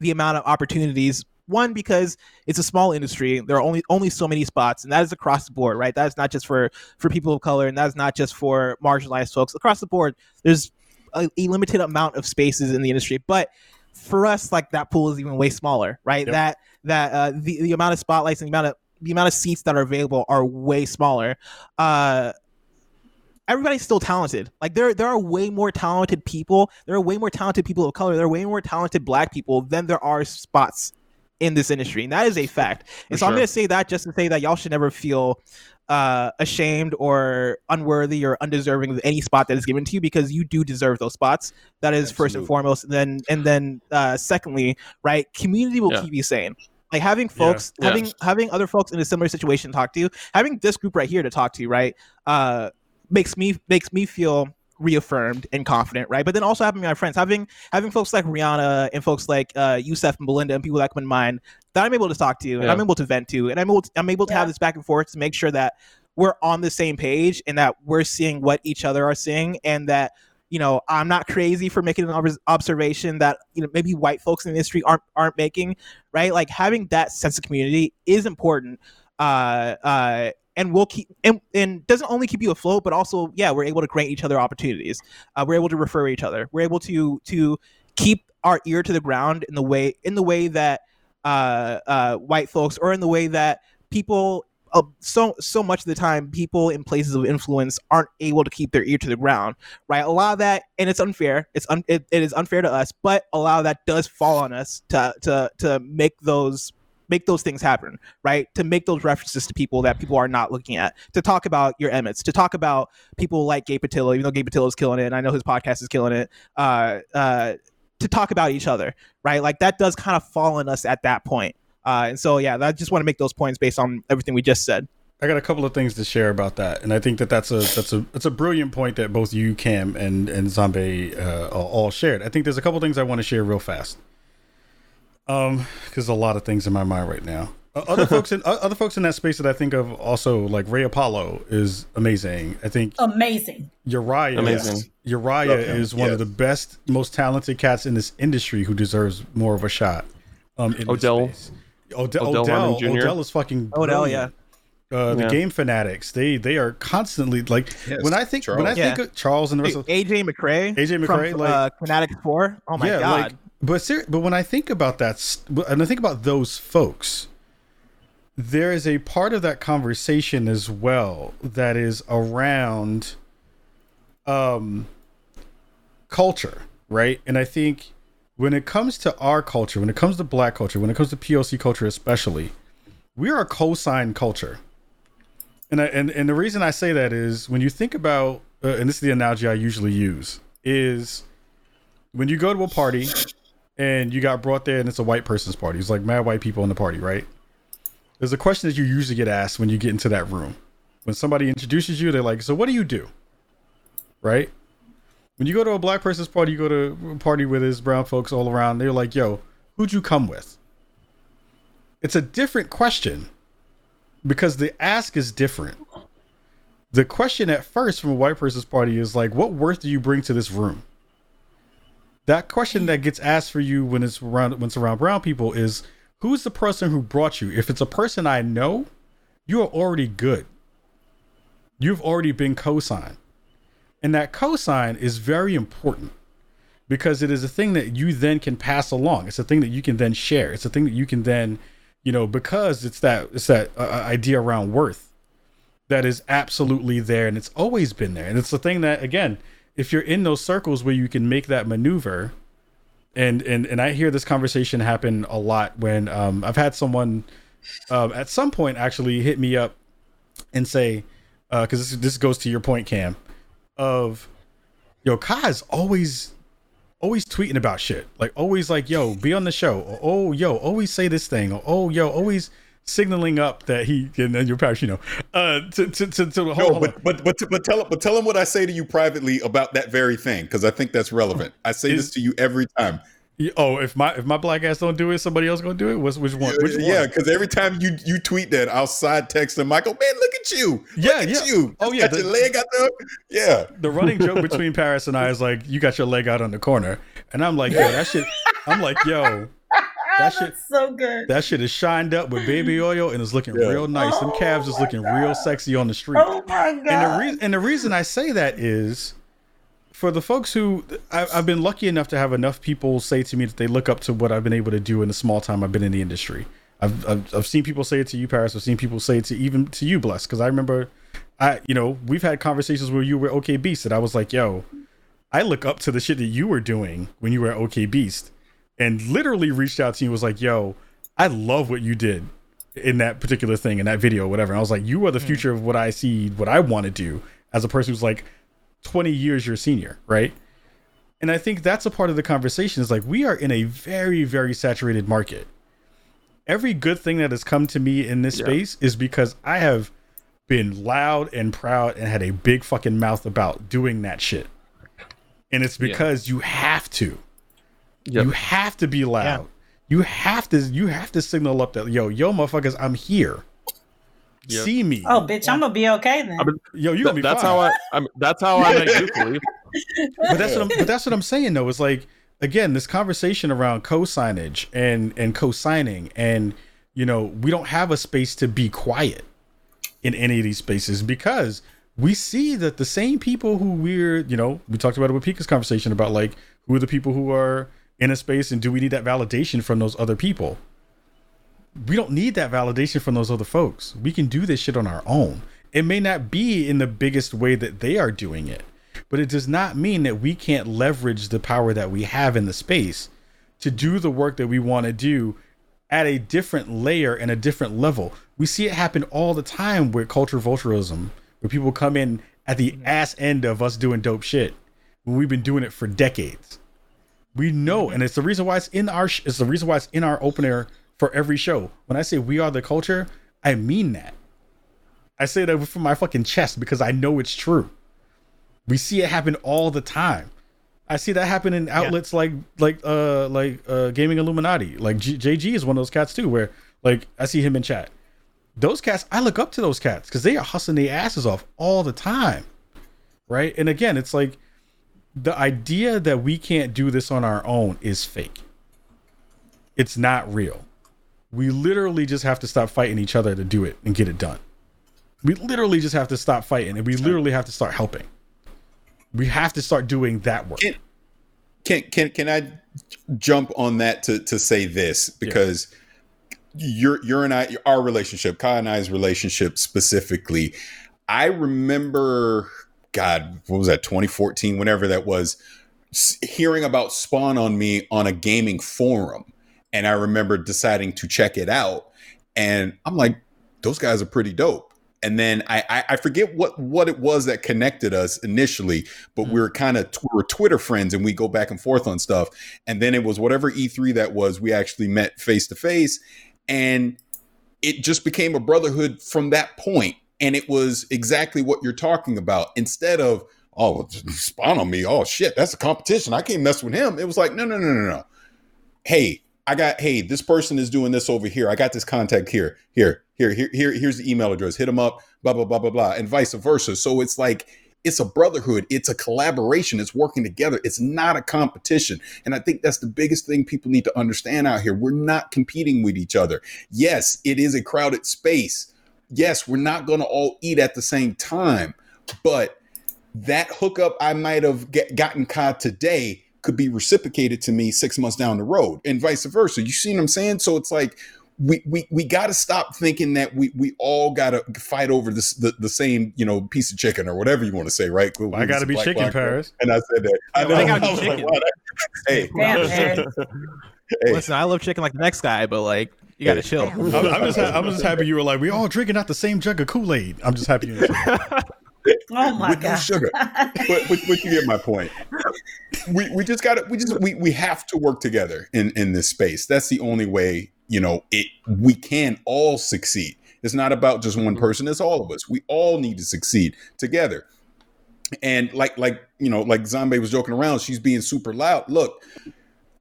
the amount of opportunities. One because it's a small industry. There are only only so many spots, and that is across the board, right? That is not just for for people of color, and that is not just for marginalized folks. Across the board, there's a, a limited amount of spaces in the industry, but for us, like that pool is even way smaller, right? Yep. That that uh, the the amount of spotlights and the amount of the amount of seats that are available are way smaller. Uh, everybody's still talented. Like there there are way more talented people. There are way more talented people of color. There are way more talented black people than there are spots in this industry. And that is a fact. And For so I'm going to say that just to say that y'all should never feel uh, ashamed or unworthy or undeserving of any spot that is given to you because you do deserve those spots. That is first and foremost. And then and then uh, secondly, right? Community will Yeah. keep you sane. Like having folks, Yeah. having having other folks in a similar situation talk to you, having this group right here to talk to you, right? Uh, makes me makes me feel reaffirmed and confident, right? But then also having my friends, having having folks like Rihanna and folks like uh, Yusef and Belinda and people that come in mind that I'm able to talk to and Yeah. I'm able to vent to and I'm able to, I'm able to Yeah. have this back and forth to make sure that we're on the same page and that we're seeing what each other are seeing and that you know I'm not crazy for making an observation that you know maybe white folks in the industry aren't aren't making, right? Like having that sense of community is important. Uh, uh, and we'll keep and, and doesn't only keep you afloat but also yeah we're able to grant each other opportunities. Uh, we're able to refer each other. We're able to to keep our ear to the ground in the way in the way that uh, uh, white folks or in the way that people uh, so so much of the time people in places of influence aren't able to keep their ear to the ground right? A lot of that and it's unfair. It's un, it, it is unfair to us but a lot of that does fall on us to to to make those make those things happen right? To make those references to people that people are not looking at. To talk about your emmets. To talk about people like gabe patillo even though gabe patillo is killing it and i know his podcast is killing it uh uh to talk about each other right? Like that does kind of fall on us at that point. Uh and so yeah i just want to make those points based on everything we just said. I got a couple of things to share about that, and I think that that's a that's a that's a brilliant point that both you, Cam, and and Zombie uh, all shared. I think there's a couple things I want to share real fast. Um, because a lot of things in my mind right now. Uh, other folks in uh, other folks in that space that I think of also like Ray Apollo is amazing. I think Amazing. Uriah, Amazing. Uriah Love is one of the best, most talented cats in this industry who deserves more of a shot. Um, in this Odell. space. Odell, Odell Odell, Jr. Odell is fucking. Odell, brilliant. Uh, the Yeah. game fanatics, they they are constantly like Yes, when I think when I Charles. think Yeah. of Charles and the rest of aj mccrae AJ from, like- uh Fanatics 4 oh my yeah, god like but ser- but when I think about that, and I think about those folks, there is a part of that conversation as well that is around um culture, right? And I think when it comes to our culture, when it comes to black culture, when it comes to POC culture especially, we are a cosign culture. And I, and and the reason I say that is when you think about uh, and this is the analogy I usually use is when you go to a party and you got brought there and it's a white person's party. It's like mad white people in the party, right? there's a question that you usually get asked when you get into that room. When somebody introduces you, they're like, "So what do you do?" Right? When you go to a black person's party, you go to a party where there's brown folks all around. They're like, "Yo, who'd you come with?" It's a different question because the ask is different. The question at first from a white person's party is like, "What worth do you bring to this room?" That question that gets asked for you when it's around when it's around brown people is, "Who's the person who brought you?" If it's a person I know, you are already good. You've already been co-signed. And that cosign is very important because it is a thing that you then can pass along. It's a thing that you can then share. It's a thing that you can then, you know, because it's that it's that uh, idea around worth that is absolutely there and it's always been there. And it's the thing that again, if you're in those circles where you can make that maneuver and and and I hear this conversation happen a lot when um, I've had someone um, at some point actually hit me up and say because uh, this, this goes to your point, Cam of yo, Kai's always always tweeting about shit. Like always like, yo, be on the show. Oh, yo, always say this thing. Oh, yo, always signaling up that he and then your parish, you know, uh to to to, to hold, no, but, but but but tell him but tell him what I say to you privately about that very thing because I think that's relevant. I say Is, this to you every time. Oh, if my if my black ass don't do it, somebody else gonna do it. What's which one? Which yeah, because every time you you tweet that, I'll side text him, Michael. Man, look at you. Yeah, look yeah. you. Oh yeah, got the, your leg out there. Yeah. The running joke between Paris and I is like, you got your leg out on the corner, and I'm like, yo, that shit. I'm like, yo, that shit so good. That shit is shined up with baby oil and is looking yeah. real nice. Oh. Them calves is looking real sexy on the street. Oh my god! And the, re- and the reason I say that is for the folks who I, have been lucky enough to have enough people say to me that they look up to what I've been able to do in the small time I've been in the industry. I've, I've, I've seen people say it to you, Paris. I've seen people say it to even to you, Bless, because I remember, I you know we've had conversations where you were OK Beast, and I was like, yo, I look up to the shit that you were doing when you were OK Beast, and literally reached out to you was like, yo, I love what you did in that particular thing in that video, whatever. And I was like, you are the hmm. future of what I see, what I want to do as a person who's like 20 years your senior, right? And I think that's a part of the conversation is like we are in a very, very saturated market. Every good thing that has come to me in this yeah. space is because I have been loud and proud and had a big fucking mouth about doing that shit. And it's because yeah. you have to. Yep. You have to be loud. Yeah. You have to you have to signal up that yo, yo motherfuckers, I'm here. Yep. See me. Oh, bitch, I'm gonna be okay then. I mean, Yo, you gonna be That's fine. how I. I mean, that's how I make you believe. But that's what I'm. But that's what I'm saying though. Is like again this conversation around co-signage and and co-signing and you know we don't have a space to be quiet in any of these spaces because we see that the same people who we're you know we talked about it with Pika's conversation about like who are the people who are in a space and do we need that validation from those other people we don't need that validation from those other folks. We can do this shit on our own. It may not be in the biggest way that they are doing it, but it does not mean that we can't leverage the power that we have in the space to do the work that we want to do at a different layer and a different level. We see it happen all the time with culture vulturism, where people come in at the ass end of us doing dope shit when we've been doing it for decades. We know, and it's the reason why it's in our. It's the reason why it's in our opener for every show. When I say we are the culture, I mean that. I say that from my fucking chest because I know it's true. We see it happen all the time. I see that happen in outlets yeah. like like uh like uh gaming Illuminati. Like G- JG is one of those cats too, where like I see him in chat. Those cats, I look up to those cats because they are hustling their asses off all the time, right? And again, it's like the idea that we can't do this on our own is fake. It's not real. We literally just have to stop fighting each other to do it and get it done. We literally just have to stop fighting and we literally have to start helping. We have to start doing that work. Can can can, can I jump on that to to say this because yeah. your your and I our relationship, Kai and I's relationship specifically, I remember God, what was that 2014 whenever that was hearing about Spawn on me on a gaming forum and I remember deciding to check it out. And I'm like, those guys are pretty dope. And then I, I, I forget what what it was that connected us initially, but mm-hmm. we were kind of we were Twitter friends and we go back and forth on stuff. And then it was whatever E3 that was, we actually met face to face. And it just became a brotherhood from that point and it was exactly what you're talking about. Instead of oh spawn on me. Oh shit that's a competition. I can't mess with him. It was like no no no no no. Hey i got hey this person is doing this over here. I got this contact here. Here here here, here here's the email address. Hit them up blah blah blah blah blah and vice versa. So it's like it's a brotherhood. It's a collaboration. It's working together. It's not a competition. And i think that's the biggest thing people need to understand out here. We're not competing with each other. Yes it is a crowded space yes we're not going to all eat at the same time but that hookup i might have get, gotten caught today could be reciprocated to me six months down the road and vice versa. You see what i'm saying? So it's like we we, we got to stop thinking that we we all got to fight over this the, the same you know piece of chicken or whatever you want to say right? I got to be Black chicken, Black girl. Paris. and i said that. I know why gotta I was like, chicken? wow, that- hey. Damn, hey. Listen, I love chicken like the next guy, but like you gotta chill. I'm, I'm just ha- I'm just happy you were like we all drinking out the same jug of Kool Aid. I'm just happy. You Oh my with no sugar. but, but, but you get my point. We, we just got to we just we, we have to work together in in this space. That's the only way you know it. We can all succeed. It's not about just one person. It's all of us. We all need to succeed together. And like like you know like Zombie was joking around. She's being super loud. Look.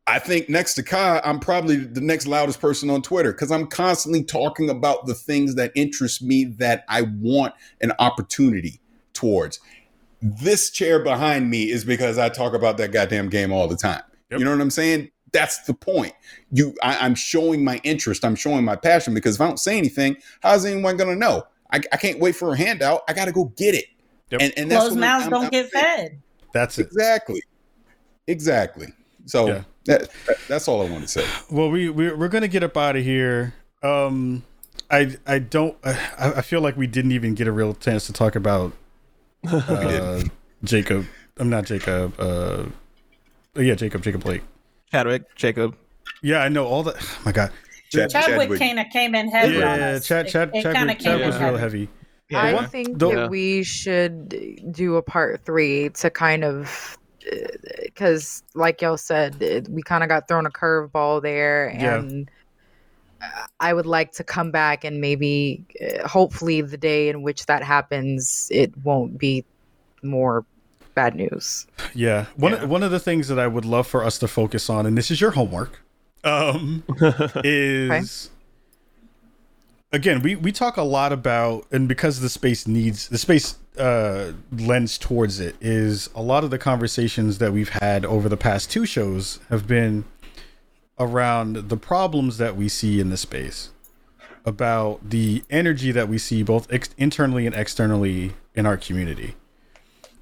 I think next to Kai, I'm probably the next loudest person on Twitter because I'm constantly talking about the things that interest me that I want an opportunity towards. This chair behind me is because I talk about that goddamn game all the time. Yep. You know what I'm saying? That's the point. You, I, I'm showing my interest. I'm showing my passion because if I don't say anything, how's anyone gonna know? I, I can't wait for a handout. I got to go get it. Yep. And, and that's Closed mouths I'm- don't I'm- get fed. That's it. Exactly. Exactly. So Yeah. That, that- that's all I want to say. Well, we we're, we're gonna get up out of here. Um, I I don't. I, I feel like we didn't even get a real chance to talk about uh, Jacob. I'm not Jacob. Uh, yeah, Jacob. Jacob Blake. Chadwick, Jacob. Yeah, I know all that. Oh my God. Chad- Chadwick Chadwick. kind of came in heavy on Yeah, us. Chad. Chad. it, Chad, kind Chad, came in was real heavy. heavy. I What? think Don't- that we should do a part three to kind of, because like y'all said, it- we kind of got thrown a curveball there, and uh, I would like to come back and maybe, uh, hopefully, the day in which that happens, it won't be more bad news. Yeah. One Yeah. one of the things that I would love for us to focus on, and this is your homework, um, is again we we talk a lot about, and because the space needs the space uh, lends towards it is a lot of the conversations that we've had over the past two shows have been around the problems that we see in the space about the energy that we see both ex- internally and externally in our community.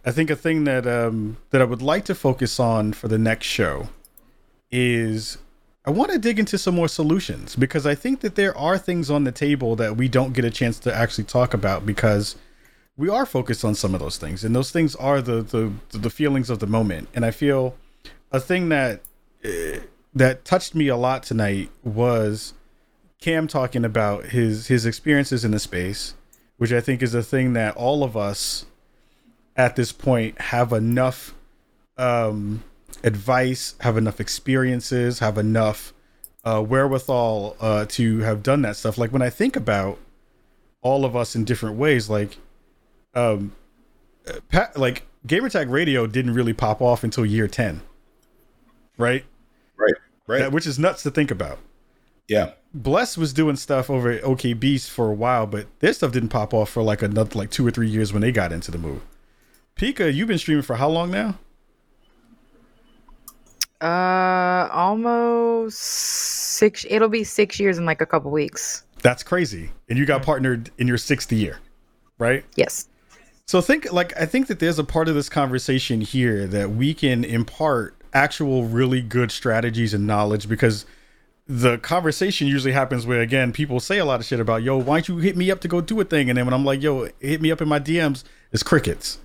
I think a thing that um, that I would like to focus on for the next show is I want to dig into some more solutions because I think that there are things on the table that we don't get a chance to actually talk about because we are focused on some of those things and those things are the the the feelings of the moment. And I feel a thing that uh, that touched me a lot tonight was Cam talking about his his experiences in the space, which I think is a thing that all of us at this point have enough um, advice, have enough experiences, have enough uh, wherewithal uh, to have done that stuff. Like when I think about all of us in different ways, like um, Pat, like Gamertag Radio didn't really pop off until year ten, right? Right. Right. That- which is nuts to think about. yeah. Bless was doing stuff over at OK Beast for a while, but their stuff didn't pop off for like another like two or three years when they got into the move. Pika, you've been streaming for how long now? Uh, almost six. It'll be six years in like a couple weeks. That's crazy. And you got partnered in your sixth year, right? Yes. So think like I think that there's a part of this conversation here that we can impart actual really good strategies and knowledge because the conversation usually happens where again people say a lot of shit about yo why don't you hit me up to go do a thing and then when I'm like yo hit me up in my DMs it's crickets.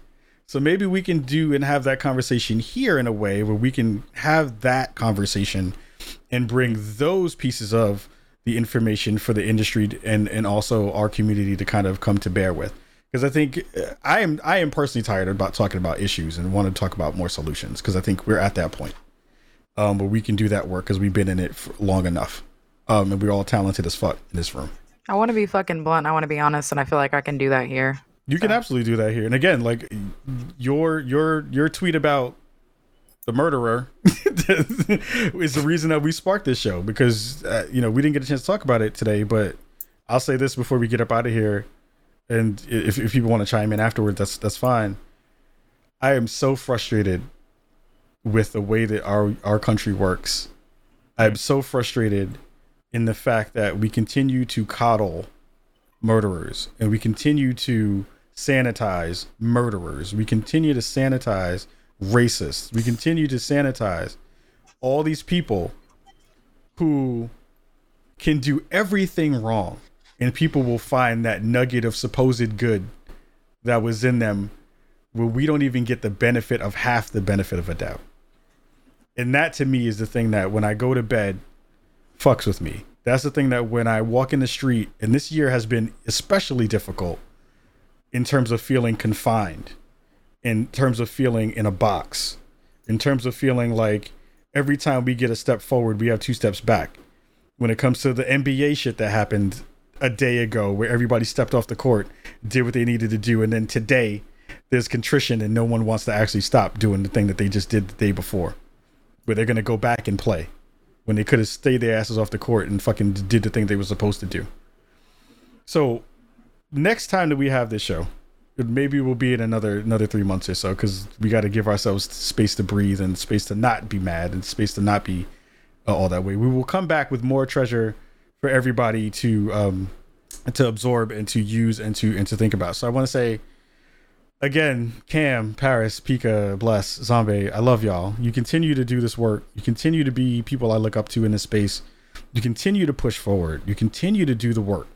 So maybe we can do and have that conversation here in a way where we can have that conversation and bring those pieces of the information for the industry and and also our community to kind of come to bear with because I think uh, I am I am personally tired about talking about issues and want to talk about more solutions because I think we're at that point um, where we can do that work because we've been in it long enough um, and we're all talented as fuck in this room. I want to be fucking blunt. I want to be honest, and I feel like I can do that here. You can absolutely do that here. And again, like your your your tweet about the murderer is the reason that we sparked this show because uh, you know we didn't get a chance to talk about it today. But I'll say this before we get up out of here, and if if people want to chime in afterward, that's that's fine. I am so frustrated with the way that our our country works. I'm so frustrated in the fact that we continue to coddle murderers and we continue to sanitize murderers. We continue to sanitize racists. We continue to sanitize all these people who can do everything wrong and people will find that nugget of supposed good that was in them where we don't even get the benefit of half the benefit of a doubt. And that to me is the thing that when I go to bed fucks with me. That's the thing that when I walk in the street, and this year has been especially difficult in terms of feeling confined, in terms of feeling in a box, in terms of feeling like every time we get a step forward, we have two steps back. When it comes to the NBA shit that happened a day ago, where everybody stepped off the court, did what they needed to do, and then today there's contrition and no one wants to actually stop doing the thing that they just did the day before, where they're gonna go back and play when they could have stayed their asses off the court and fucking did the thing they were supposed to do. So next time that we have this show, maybe we'll be in another another three months or so because we got to give ourselves space to breathe and space to not be mad and space to not be uh, all that way. We will come back with more treasure for everybody to um to absorb and to use and to and to think about. So I want to say again, Cam, Paris, Pika, Bless, Zombie, I love y'all. You continue to do this work. You continue to be people I look up to in this space. You continue to push forward. You continue to do the work.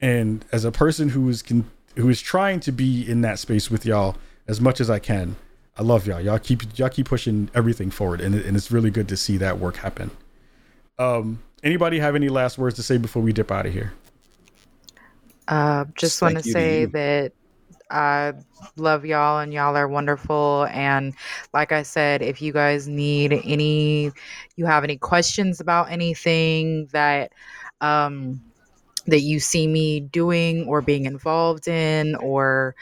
And as a person who is con- who is trying to be in that space with y'all as much as I can, I love y'all. Y'all keep y'all keep pushing everything forward, and, and it's really good to see that work happen. Um, anybody have any last words to say before we dip out of here? Uh, just want to say that I love y'all and y'all are wonderful. And like I said, if you guys need any, you have any questions about anything that, um, that you see me doing or being involved in, or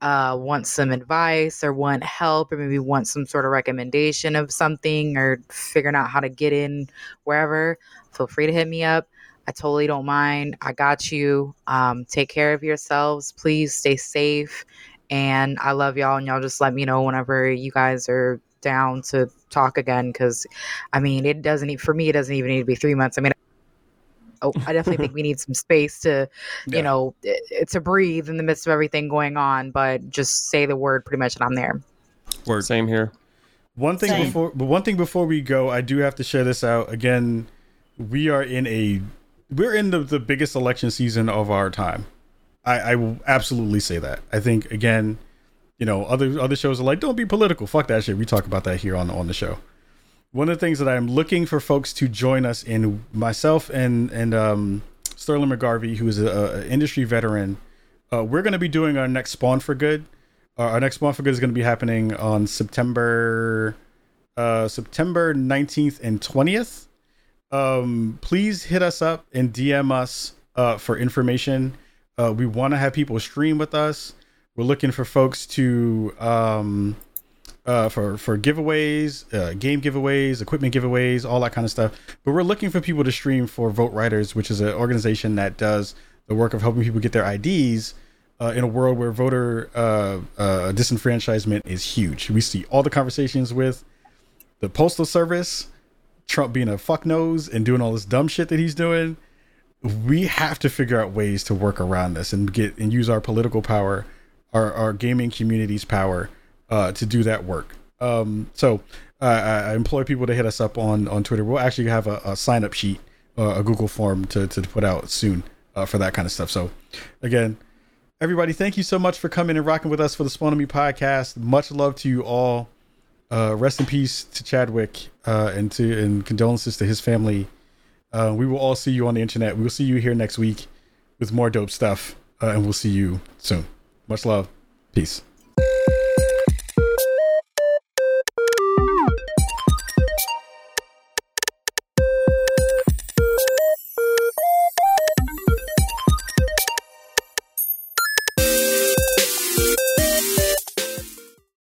uh, want some advice, or want help, or maybe want some sort of recommendation of something, or figuring out how to get in wherever, feel free to hit me up. I totally don't mind. I got you. Um, take care of yourselves. Please stay safe. And I love y'all. And y'all just let me know whenever you guys are down to talk again. Cause I mean, it doesn't, for me, it doesn't even need to be three months. I mean, oh, I definitely think we need some space to, Yeah. you know, i- to breathe in the midst of everything going on. But just say the word pretty much and I'm there. Word. Same here. One thing Same. before, but one thing before we go, I do have to share this out again. We are in a, we're in the, the biggest election season of our time. I, I will absolutely say that. I think again, you know, other other shows are like, don't be political. Fuck that shit. We talk about that here on on the show. One of the things that I'm looking for folks to join us in, myself and and um, Sterling McGarvey, who is a, a industry veteran, uh, we're going to be doing our next Spawn for Good. Uh, our next Spawn for Good is going to be happening on September uh, September 19th and 20th. Um, please hit us up and DM us uh, for information. Uh, we want to have people stream with us. We're looking for folks to um, uh, for for giveaways, uh, game giveaways, equipment giveaways, all that kind of stuff. But we're looking for people to stream for VoteRiders, which is an organization that does the work of helping people get their IDs uh, in a world where voter uh, uh, disenfranchisement is huge. We see all the conversations with the postal service, Trump being a fuck nose and doing all this dumb shit that he's doing. We have to figure out ways to work around this and get and use our political power, our our gaming community's power uh, to do that work. Um, so I, I people to hit us up on on Twitter. We'll actually have a, a sign up sheet, uh, a Google form to to put out soon uh, for that kind of stuff. So again, everybody, thank you so much for coming and rocking with us for the Spawn Me podcast. Much love to you all. Uh, rest in peace to Chadwick uh, and to and condolences to his family. Uh, we will all see you on the internet. We will see you here next week with more dope stuff, and we'll see you soon. Much love. Peace.